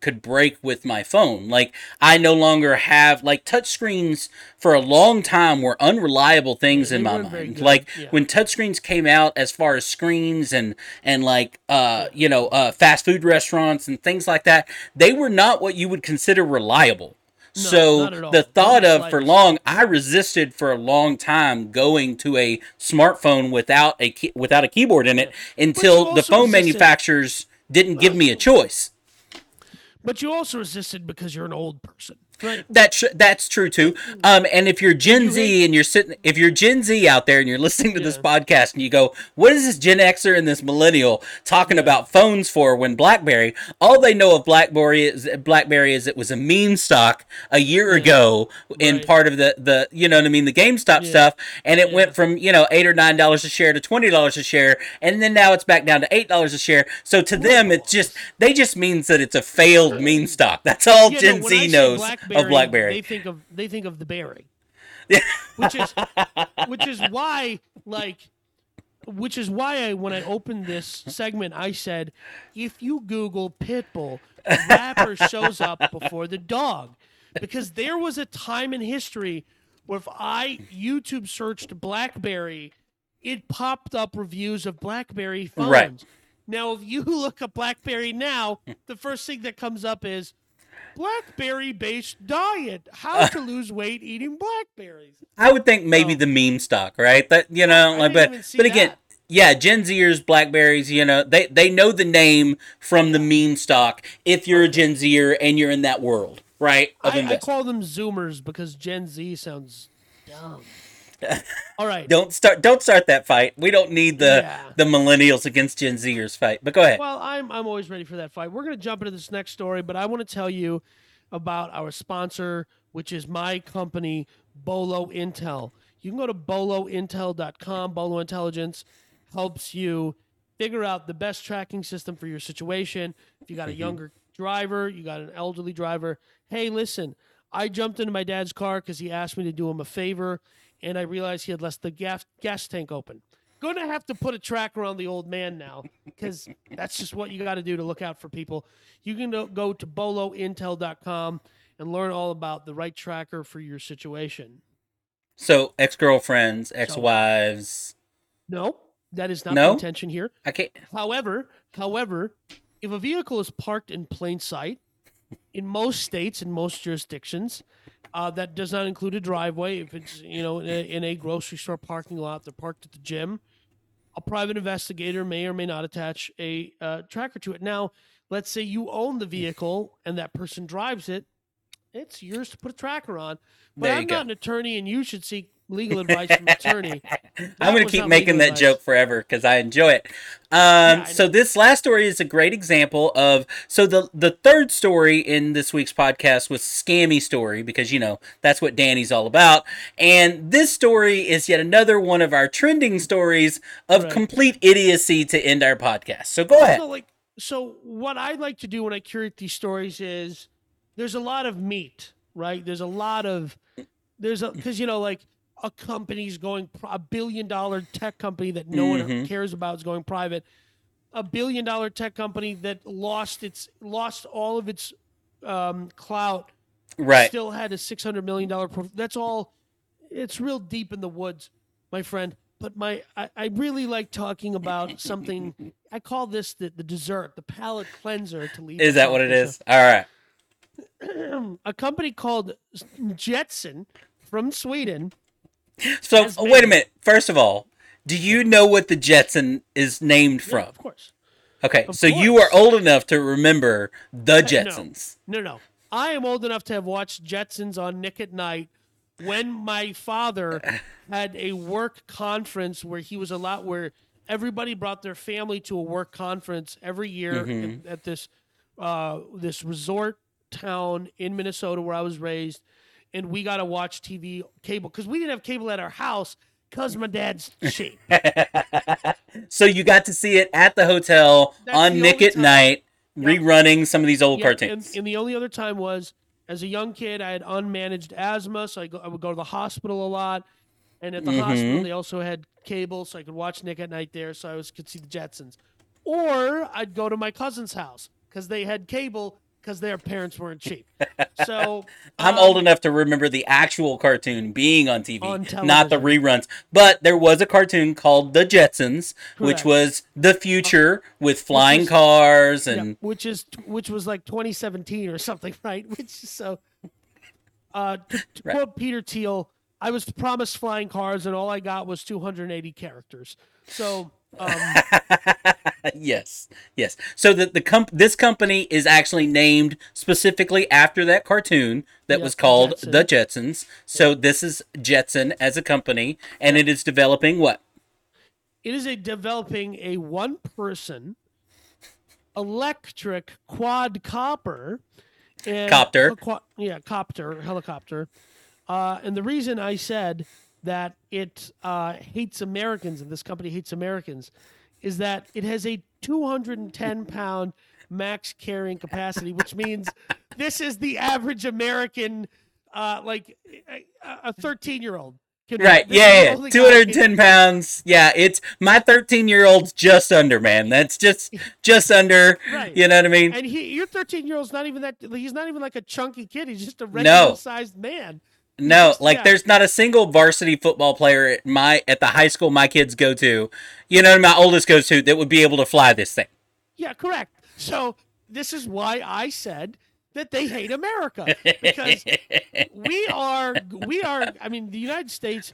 could break with my phone. Like I no longer have like touchscreens for a long time were unreliable things yeah, in my mind. Like yeah. when touchscreens came out as far as screens and and like uh you know uh fast food restaurants and things like that, they were not what you would consider reliable. No, so the thought of for long, I resisted for a long time going to a smartphone without a key, without a keyboard in it yeah. until the phone resisted. manufacturers didn't give me a choice. but you also resisted because you're an old person. Right. That's that's true too. Um, and if you're Gen Z and you're sitting, if you're Gen Z out there and you're listening to yeah. this podcast and you go, "What is this Gen Xer and this millennial talking yeah. about phones for?" When BlackBerry, all they know of BlackBerry is BlackBerry is it was a meme stock a year yeah. ago in right. part of the the you know what I mean the GameStop stuff, and it went from you know eight or nine dollars a share to twenty dollars a share, and then now it's back down to eight dollars a share. So to them, it just they just means that it's a failed meme stock. That's all Gen no, Z knows of BlackBerry. They think of they think of the berry. which is which is why like which is why I when I opened this segment I said if you Google Pitbull, rapper shows up before the dog. Because there was a time in history where if I YouTube searched BlackBerry, it popped up reviews of BlackBerry phones. Right. Now, if you look up BlackBerry now, the first thing that comes up is blackberry based diet. How to lose weight eating blackberries. I would think maybe oh. the meme stock, right? That you know, like, but but again, that. yeah, Gen Zers, blackberries. You know, they they know the name from the meme stock. If you're a Gen Zer and you're in that world, right? I, I call them Zoomers because Gen Z sounds dumb. All right. don't start don't start that fight. We don't need the yeah. the millennials against Gen Zers fight. But go ahead. Well, I'm I'm always ready for that fight. We're going to jump into this next story, but I want to tell you about our sponsor, which is my company Bolo Intel. You can go to bolointel.com. Bolo Intelligence helps you figure out the best tracking system for your situation. If you got a mm-hmm. younger driver, you got an elderly driver. Hey, listen, I jumped into my dad's car because he asked me to do him a favor and I realized he had left the gas gas tank open. Going to have to put a tracker on the old man now because that's just what you got to do to look out for people. You can go to bolointel.com and learn all about the right tracker for your situation. So, ex girlfriends, ex wives. No, that is not no? the intention here. I can't. However, however, if a vehicle is parked in plain sight, in most states and most jurisdictions, uh, that does not include a driveway. If it's you know in a, in a, grocery store parking lot, they're parked at the gym. A private investigator may or may not attach a uh, tracker to it. Now, let's say you own the vehicle and that person drives it. It's yours to put a tracker on. But I'm go. not an attorney, and you should seek legal advice from attorney. I'm going to keep making that advice. joke forever because I enjoy it. Um, yeah, so this last story is a great example of. So the the third story in this week's podcast was scammy story because you know that's what Danny's all about, and this story is yet another one of our trending stories of right. complete idiocy to end our podcast. So go ahead. Like, so what I like to do when I curate these stories is there's a lot of meat, right? There's a lot of there's a because you know like a company's going a billion dollar tech company that no mm-hmm. one cares about is going private. A billion dollar tech company that lost its lost all of its um, clout right. still had a 600 million dollar that's all it's real deep in the woods my friend. But my I, I really like talking about something i call this the, the dessert the palate cleanser to leave is that what it is? all right. A company called jetson from sweden so oh, wait a minute. First of all, do you know what the Jetson is named from? Yeah, of course. Okay, of so course. you are old enough to remember the Jetsons. No, no, no. I am old enough to have watched Jetsons on Nick at Night when my father had a work conference where he was a lot where everybody brought their family to a work conference every year mm-hmm. at, at, this uh, this resort town in Minnesota where I was raised and we got to watch TV cable because we didn't have cable at our house because my dad's cheap. so you got to see it at the hotel That's on the Nick at time. Night, rerunning some of these old cartoons. And, and, the only other time was as a young kid, I had unmanaged asthma, so I, go, I would go to the hospital a lot. And at the mm-hmm. hospital, they also had cable, so I could watch Nick at Night there, so I was could see the Jetsons. Or I'd go to my cousin's house because they had cable because their parents weren't cheap. So I'm um, old enough to remember the actual cartoon being on TV, on not the reruns. But there was a cartoon called The Jetsons, Correct. which was the future with flying cars and yeah, which is which was like 2017 or something, right? Which is so. Uh, to, to right. quote Peter Thiel, I was promised flying cars, and all I got was 280 characters. So. Um, yes, yes. So the the comp- this company is actually named specifically after that cartoon that Yep, was called Jetson. The Jetsons. So this is Jetson as a company, and it is developing what? It is a developing a one person electric quadcopter and Copter. yeah, copter, helicopter. Uh, and the reason I said that it uh, hates Americans and this company hates Americans is that it has a 210 pound max carrying capacity, which means this is the average American, uh, like a- a 13 year old. Can right. Yeah, yeah. Two hundred ten pounds. Yeah, it's my thirteen year old's just under, man. That's just just under. Right. You know what I mean? And he, your 13 year old's not even that. He's not even like a chunky kid. He's just a regular sized man. No, like yeah. there's not a single varsity football player at my at the high school my kids go to, you know, my oldest goes to that would be able to fly this thing. Yeah, correct. So this is why I said that they hate America because we are we are. I mean, the United States,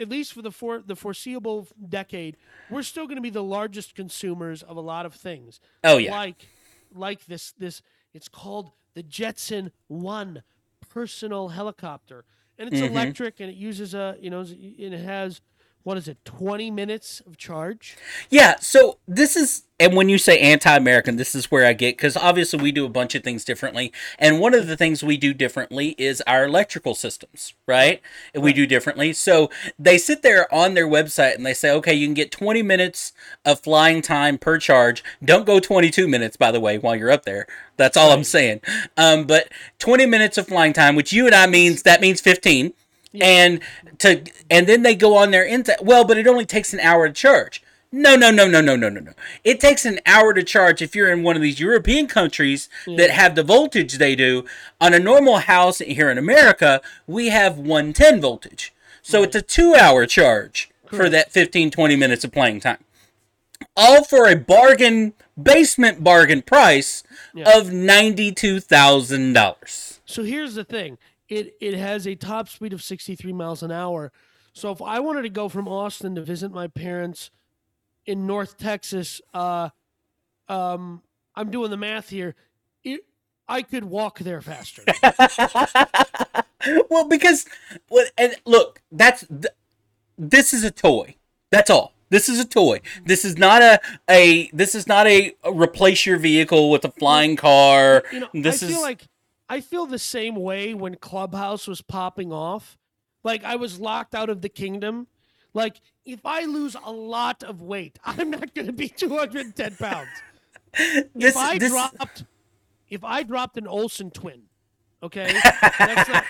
at least for the for the foreseeable decade, we're still going to be the largest consumers of a lot of things. Oh yeah. like like this this it's called the Jetson One personal helicopter, and it's Mhm. electric and it uses a you know and it has what is it twenty minutes of charge. Yeah, so this is, and when you say anti-American, this is where I get because obviously we do a bunch of things differently, and one of the things we do differently is our electrical systems, right? And we do differently. So they sit there on their website and they say, okay, you can get 20 minutes of flying time per charge. Don't go 22 minutes, by the way, while you're up there. That's all I'm saying. Um, but 20 minutes of flying time, which you and I means that means 15 and to and then they go on their into well, but it only takes an hour to charge. No, no, no, no, no, no, no, no. It takes an hour to charge if you're in one of these European countries yeah. that have the voltage they do. On a normal house here in America, we have 110 voltage. So right. it's a two hour charge Correct. for that 15, 20 minutes of playing time. All for a bargain, basement bargain price yeah. of $92,000. So here's the thing it it has a top speed of 63 miles an hour. So if I wanted to go from Austin to visit my parents in North Texas, uh, um, I'm doing the math here. It, I could walk there faster. well, because well, and look, that's th- this is a toy. That's all. This is a toy. This is not a a this is not a, a replace your vehicle with a flying car. You know, this I is feel like I feel the same way when Clubhouse was popping off. Like I was locked out of the kingdom. Like if I lose a lot of weight, I'm not going to be 210 pounds. this if I this dropped, if I dropped an Olsen twin, okay, that's not,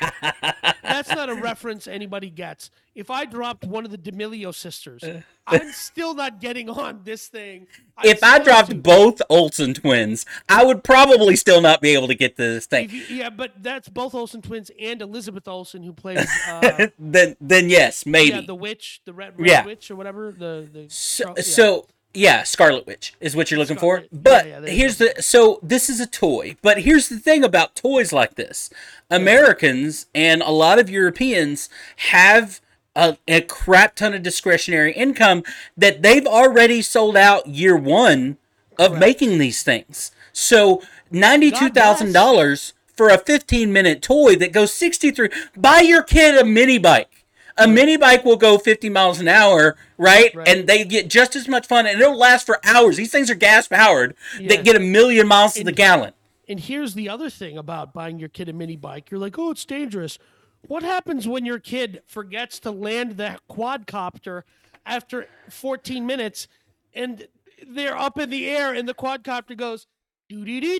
that's not a reference anybody gets. If I dropped one of the D'Amelio sisters, I'm still not getting on this thing. I'm if I dropped both Olsen twins, I would probably still not be able to get to this thing. you, yeah, but that's both Olsen twins and Elizabeth Olsen who plays uh, then then yes, maybe. yeah, the witch, the red, red Yeah. witch or whatever. The the So, yeah. so yeah, Scarlet Witch is what you're looking for. Scarlet- yeah, But yeah, you here's the so this is a toy. But here's the thing about toys like this: Americans and a lot of Europeans have a, a crap ton of discretionary income that they've already sold out year one of making these things. So ninety-two thousand dollars for a fifteen minute toy that goes sixty-three. Buy your kid a mini bike. A mini bike will go 50 miles an hour, right? Right. And they get just as much fun, and it'll last for hours. These things are gas powered. Yeah. They get a million miles to the gallon. And here's the other thing about buying your kid a mini bike. You're like, oh, it's dangerous. What happens when your kid forgets to land the quadcopter after 14 minutes and they're up in the air and the quadcopter goes doo doo doo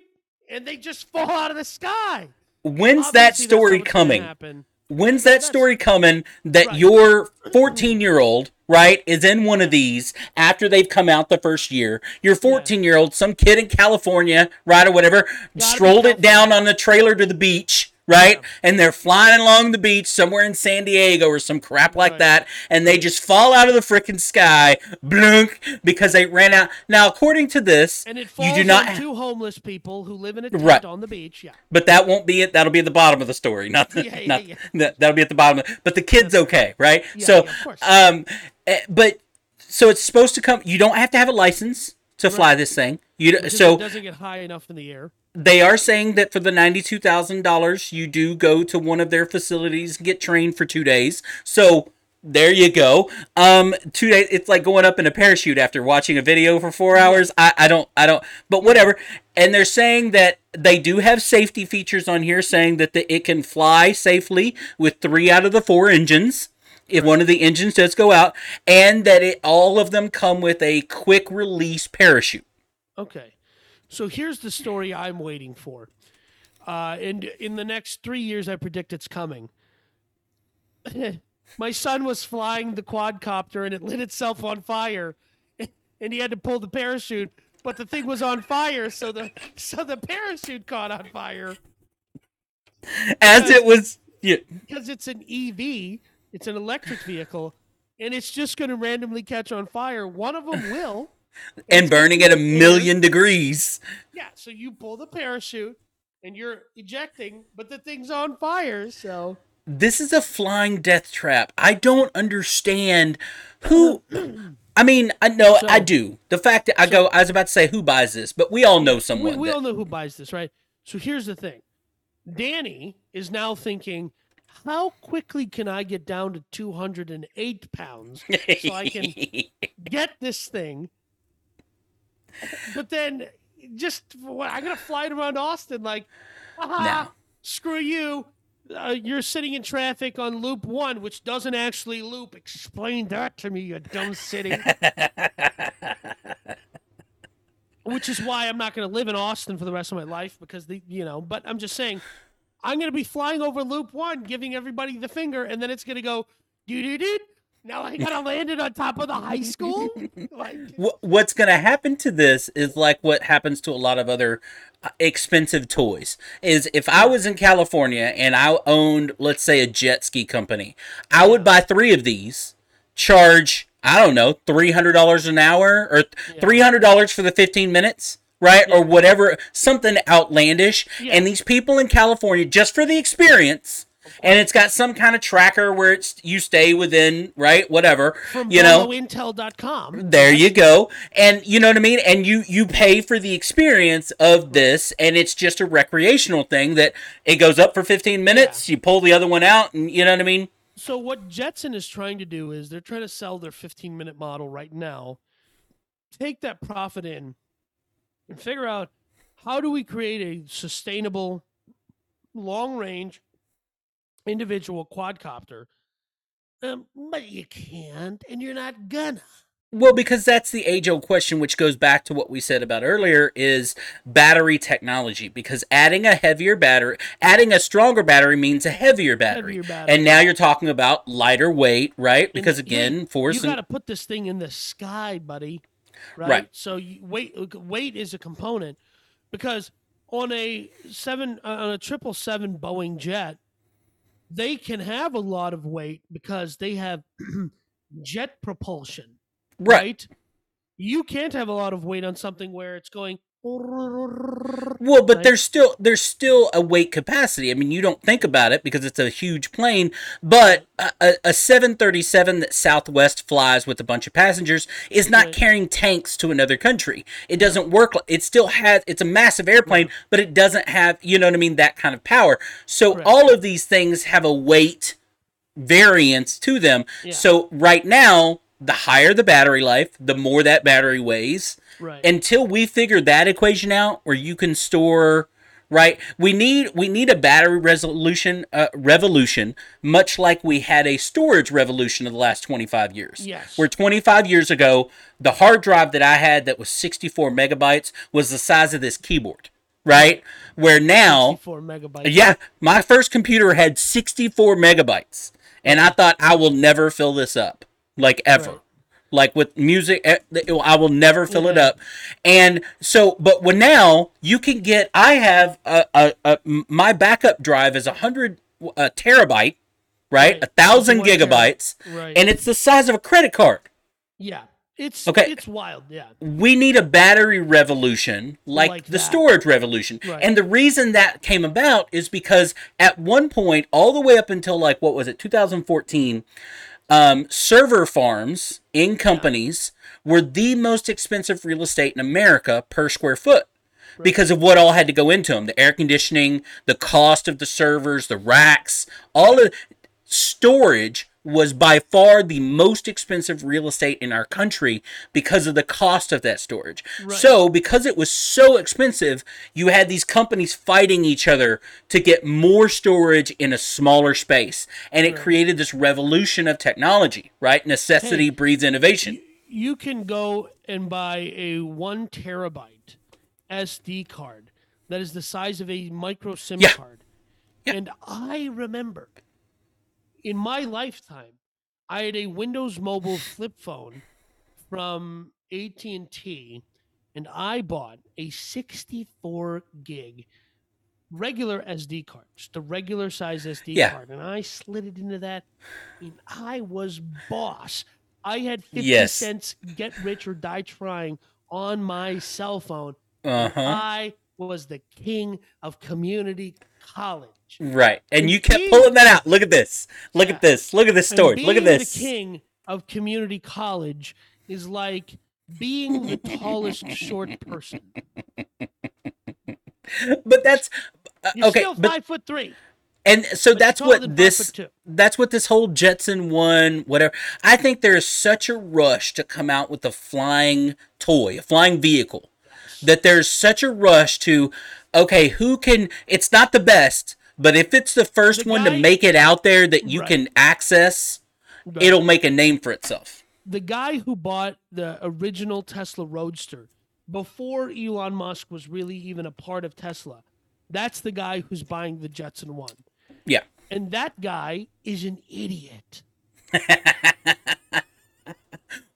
and they just fall out of the sky? When's that Obviously, that's story coming? When's that story coming that Right. your 14 year old, right, is in one of these after they've come out the first year? Your 14 year old, some kid in California, right, or whatever, strolled it down on the trailer to the beach. Right, and they're flying along the beach somewhere in San Diego or some crap like Right. that, and they just fall out of the freaking sky, blunk, because they ran out. Now, according to this, And it falls you do not, on two homeless people who live in a tent Right. on the beach. Yeah. but that won't be it. That'll be at the bottom of the story, not the, Yeah, yeah, not yeah. That, that'll be at the bottom. Of, but the kid's okay, right? Yeah, so, yeah, of course. um, eh, but so it's supposed to come. You don't have to have a license to fly this thing. You so it doesn't get high enough in the air. They are saying that for the ninety-two thousand dollars, you do go to one of their facilities and get trained for two days. So there you go. Um, two days. It's like going up in a parachute after watching a video for four hours. I, I don't, I don't. But whatever. And they're saying that they do have safety features on here, saying that the, it can fly safely with three out of the four engines. If one of the engines does go out, and that it all of them come with a quick release parachute. Okay. So here's the story I'm waiting for. Uh, and in the next three years, I predict it's coming. My son was flying the quadcopter and it lit itself on fire, and he had to pull the parachute. But the thing was on fire, so the so the parachute caught on fire As it was, yeah, because it's an EV, it's an electric vehicle, and it's just going to randomly catch on fire. One of them will. And burning at a million degrees. Yeah, so you pull the parachute and you're ejecting, but the thing's on fire. So This is a flying death trap. I don't understand who. I mean, I know I do. The fact that I go, I was about to say who buys this, but we all know we, someone. we that- all know who buys this, right? So here's the thing Danny is now thinking, how quickly can I get down to 208 pounds so I can get this thing? But then just, what, I'm going to fly it around Austin like, No. screw you. Uh, you're sitting in traffic on loop one, which doesn't actually loop. Explain that to me, you dumb city. which is why I'm not going to live in Austin for the rest of my life because the you know. But I'm just saying, I'm going to be flying over Loop One, giving everybody the finger, and then it's going to go doo doo doo. Now I got to land it on top of the high school. Like, Wh- What's going to happen to this is like what happens to a lot of other uh, expensive toys. Is if I was in California and I owned, let's say, a jet ski company, I would buy three of these, charge I don't know three hundred dollars an hour or three hundred dollars for the fifteen minutes. Right or whatever, something outlandish, Yeah. and these people in California just for the experience, and it's got some kind of tracker where it's you stay within right, whatever, from you know, Intel.com. there you go. And you know what I mean? And you you pay for the experience of this and it's just a recreational thing that it goes up for 15 minutes, you pull the other one out and you know what I mean? So what Jetson is trying to do is they're trying to sell their 15 minute model right now, take that profit in, and figure out how do we create a sustainable, long range, individual quadcopter. Um, but you can't, and you're not gonna. Well, because that's the age old question, which goes back to what we said about earlier is battery technology. Because adding a heavier battery, adding a stronger battery means a heavier battery. Heavier battery. And now you're talking about lighter weight, right? Because And, again, force you got to put this thing in the sky, buddy. Right. Right. So you, weight weight is a component because on a seven uh, on a triple seven Boeing jet, they can have a lot of weight because they have jet propulsion. right. You can't have a lot of weight on something where it's going. Well, but right? there's still there's still a weight capacity. I mean, you don't think about it because it's a huge plane, but a, a, a 737 that Southwest flies with a bunch of passengers is not Right. carrying tanks to another country. It doesn't work. It still has. It's a massive airplane, but it doesn't have. You know what I mean? That kind of power. So Correct. all of these things have a weight variance to them. Yeah. So right now, the higher the battery life, the more that battery weighs Right. until we figure that equation out where you can store right we need we need a battery resolution uh, revolution much like we had a storage revolution of the last 25 years Yes. where 25 years ago the hard drive that i had that was 64 megabytes was the size of this keyboard right where now 64 megabytes. yeah my first computer had 64 megabytes and i thought i will never fill this up like ever Right. Like with music eh, i will never fill it up and so but when now you can get i have a, a, a my backup drive is a hundred a terabyte right Right. a thousand One gigabytes Right. and it's the size of a credit card yeah. It's Okay. It's wild. Yeah. we need a battery revolution like, Like the that. storage revolution. Right. And the reason that came about is because at one point, all the way up until like what was it, 2014, um, server farms in companies were the most expensive real estate in America per square foot because of what all had to go into them the air conditioning, the cost of the servers, the racks, all of storage was by far the most expensive real estate in our country because of the cost of that storage. Right. So, because it was so expensive, you had these companies fighting each other to get more storage in a smaller space. And it right. created this revolution of technology, right? Necessity hey, breeds innovation. You, can go and buy a one terabyte SD card that is the size of a micro SIM yeah. card. Yeah. And I remember in my lifetime, I had a Windows Mobile flip phone from AT&T and I bought a 64 gig regular SD card, just a regular size SD yeah. card, and I slid it into that, and I was boss. I had 50 yes. cents get rich or die trying on my cell phone. Uh-huh. I was the king of community college. Right. And, and you kept pulling that out. Look at this. Look yeah. at this. Look at this story. Look at this. The king of community college is like being the tallest short person. But that's uh, You're okay. Still five but, foot three. And so but that's what this that's what this whole Jetson one whatever. I think there is such a rush to come out with a flying toy, a flying vehicle, that there's such a rush to okay, who can it's not the best, but if it's the first the one guy, to make it out there that you right. can access, right. it'll make a name for itself. The guy who bought the original Tesla Roadster before Elon Musk was really even a part of Tesla, that's the guy who's buying the Jetson one. Yeah. And that guy is an idiot.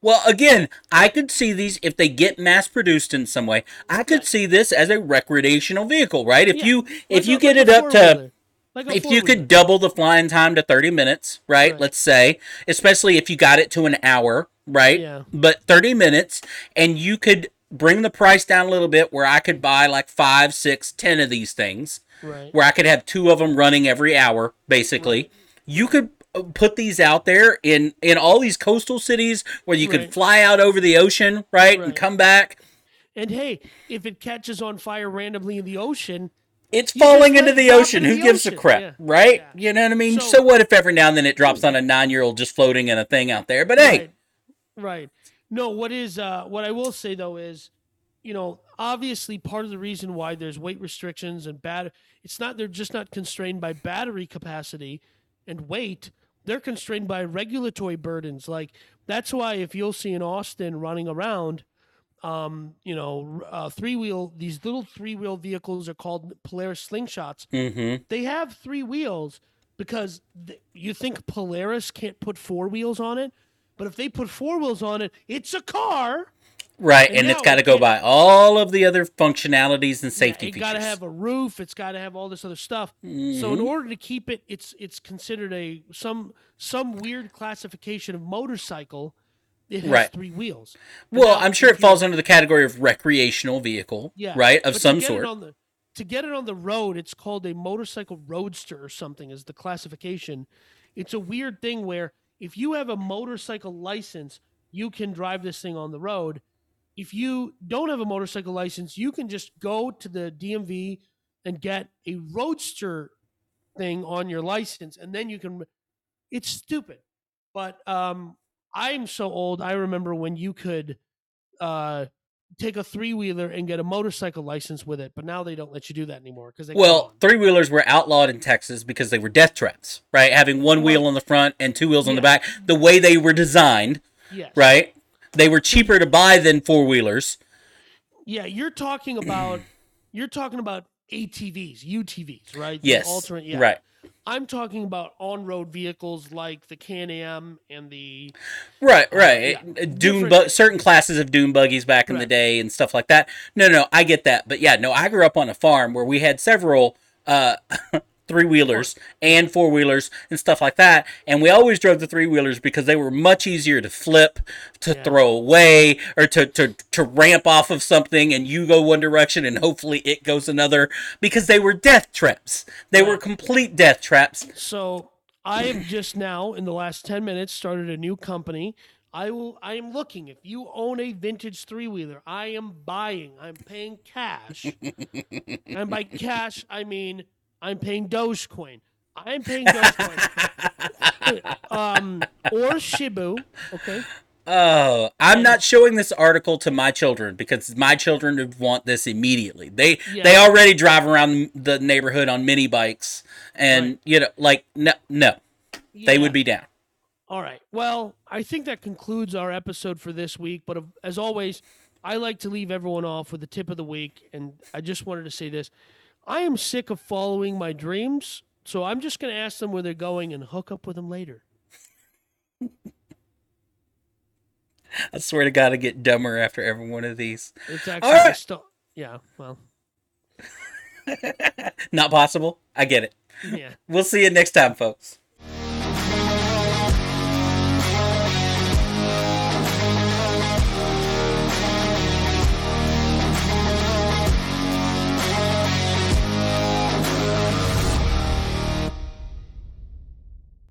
Well, again, I could see these if they get mass produced in some way. I could see this as a recreational vehicle, right? If yeah. you if like you a, get like it up to like if you could double the flying time to 30 minutes, right? right? Let's say, especially if you got it to an hour, right? Yeah. But 30 minutes and you could bring the price down a little bit where I could buy like five, six, ten of these things. Right. Where I could have two of them running every hour, basically. Right. You could put these out there in in all these coastal cities where you right. could fly out over the ocean, right, right, and come back. And hey, if it catches on fire randomly in the ocean, it's falling into the ocean. Who the gives ocean. a crap, yeah. right? Yeah. You know what I mean? So, so, what if every now and then it drops on a nine-year-old just floating in a thing out there? But right. hey, right. No, what is uh, what I will say though is, you know, obviously part of the reason why there's weight restrictions and bad, it's not they're just not constrained by battery capacity and weight they're constrained by regulatory burdens. Like that's why if you'll see in Austin running around, um, you know, uh, three wheel these little three wheel vehicles are called Polaris slingshots. Mm-hmm. They have three wheels because th- you think Polaris can't put four wheels on it, but if they put four wheels on it, it's a car. Right, and, and it's got to go by all of the other functionalities and safety yeah, it features. got to have a roof. It's got to have all this other stuff. Mm-hmm. So in mm-hmm. order to keep it, it's it's considered a some some weird classification of motorcycle. It has right. three wheels. Well, now, I'm sure it falls under the category of recreational vehicle, yeah, right, of some sort. The, to get it on the road, it's called a motorcycle roadster or something. Is the classification? It's a weird thing where if you have a motorcycle license, you can drive this thing on the road if you don't have a motorcycle license, you can just go to the DMV and get a roadster thing on your license, and then you can. It's stupid, but um, I'm so old. I remember when you could uh, take a three wheeler and get a motorcycle license with it, but now they don't let you do that anymore because well, three wheelers were outlawed in Texas because they were death traps, right? Having one wheel on the front and two wheels yeah. on the back, the way they were designed, yes. right? They were cheaper to buy than four wheelers. Yeah, you're talking about you're talking about ATVs, UTVs, right? Yes. Alternate, yeah. Right. I'm talking about on-road vehicles like the Can-Am and the right, uh, right, yeah, dune bu- certain classes of dune buggies back in right. the day and stuff like that. No, no, I get that, but yeah, no, I grew up on a farm where we had several uh, three wheelers and four wheelers and stuff like that. And we always drove the three wheelers because they were much easier to flip, to yeah. throw away, or to, to, to ramp off of something and you go one direction and hopefully it goes another because they were death traps. They were complete death traps. So I have just now, in the last 10 minutes, started a new company. I will. I am looking. If you own a vintage three wheeler, I am buying. I'm paying cash, and by cash I mean I'm paying Dogecoin. I'm paying Dogecoin, um, or Shiba. Okay. Oh, I'm not showing this article to my children because my children would want this immediately. They Yeah. they already drive around the neighborhood on mini bikes, and Right. you know, like no, no, they would be down. All right. Well, I think that concludes our episode for this week. But as always, I like to leave everyone off with the tip of the week. And I just wanted to say this I am sick of following my dreams. So I'm just going to ask them where they're going and hook up with them later. I swear to God, I get dumber after every one of these. It's actually right. sto- yeah, well, Not possible. I get it. yeah. We'll see you next time, folks.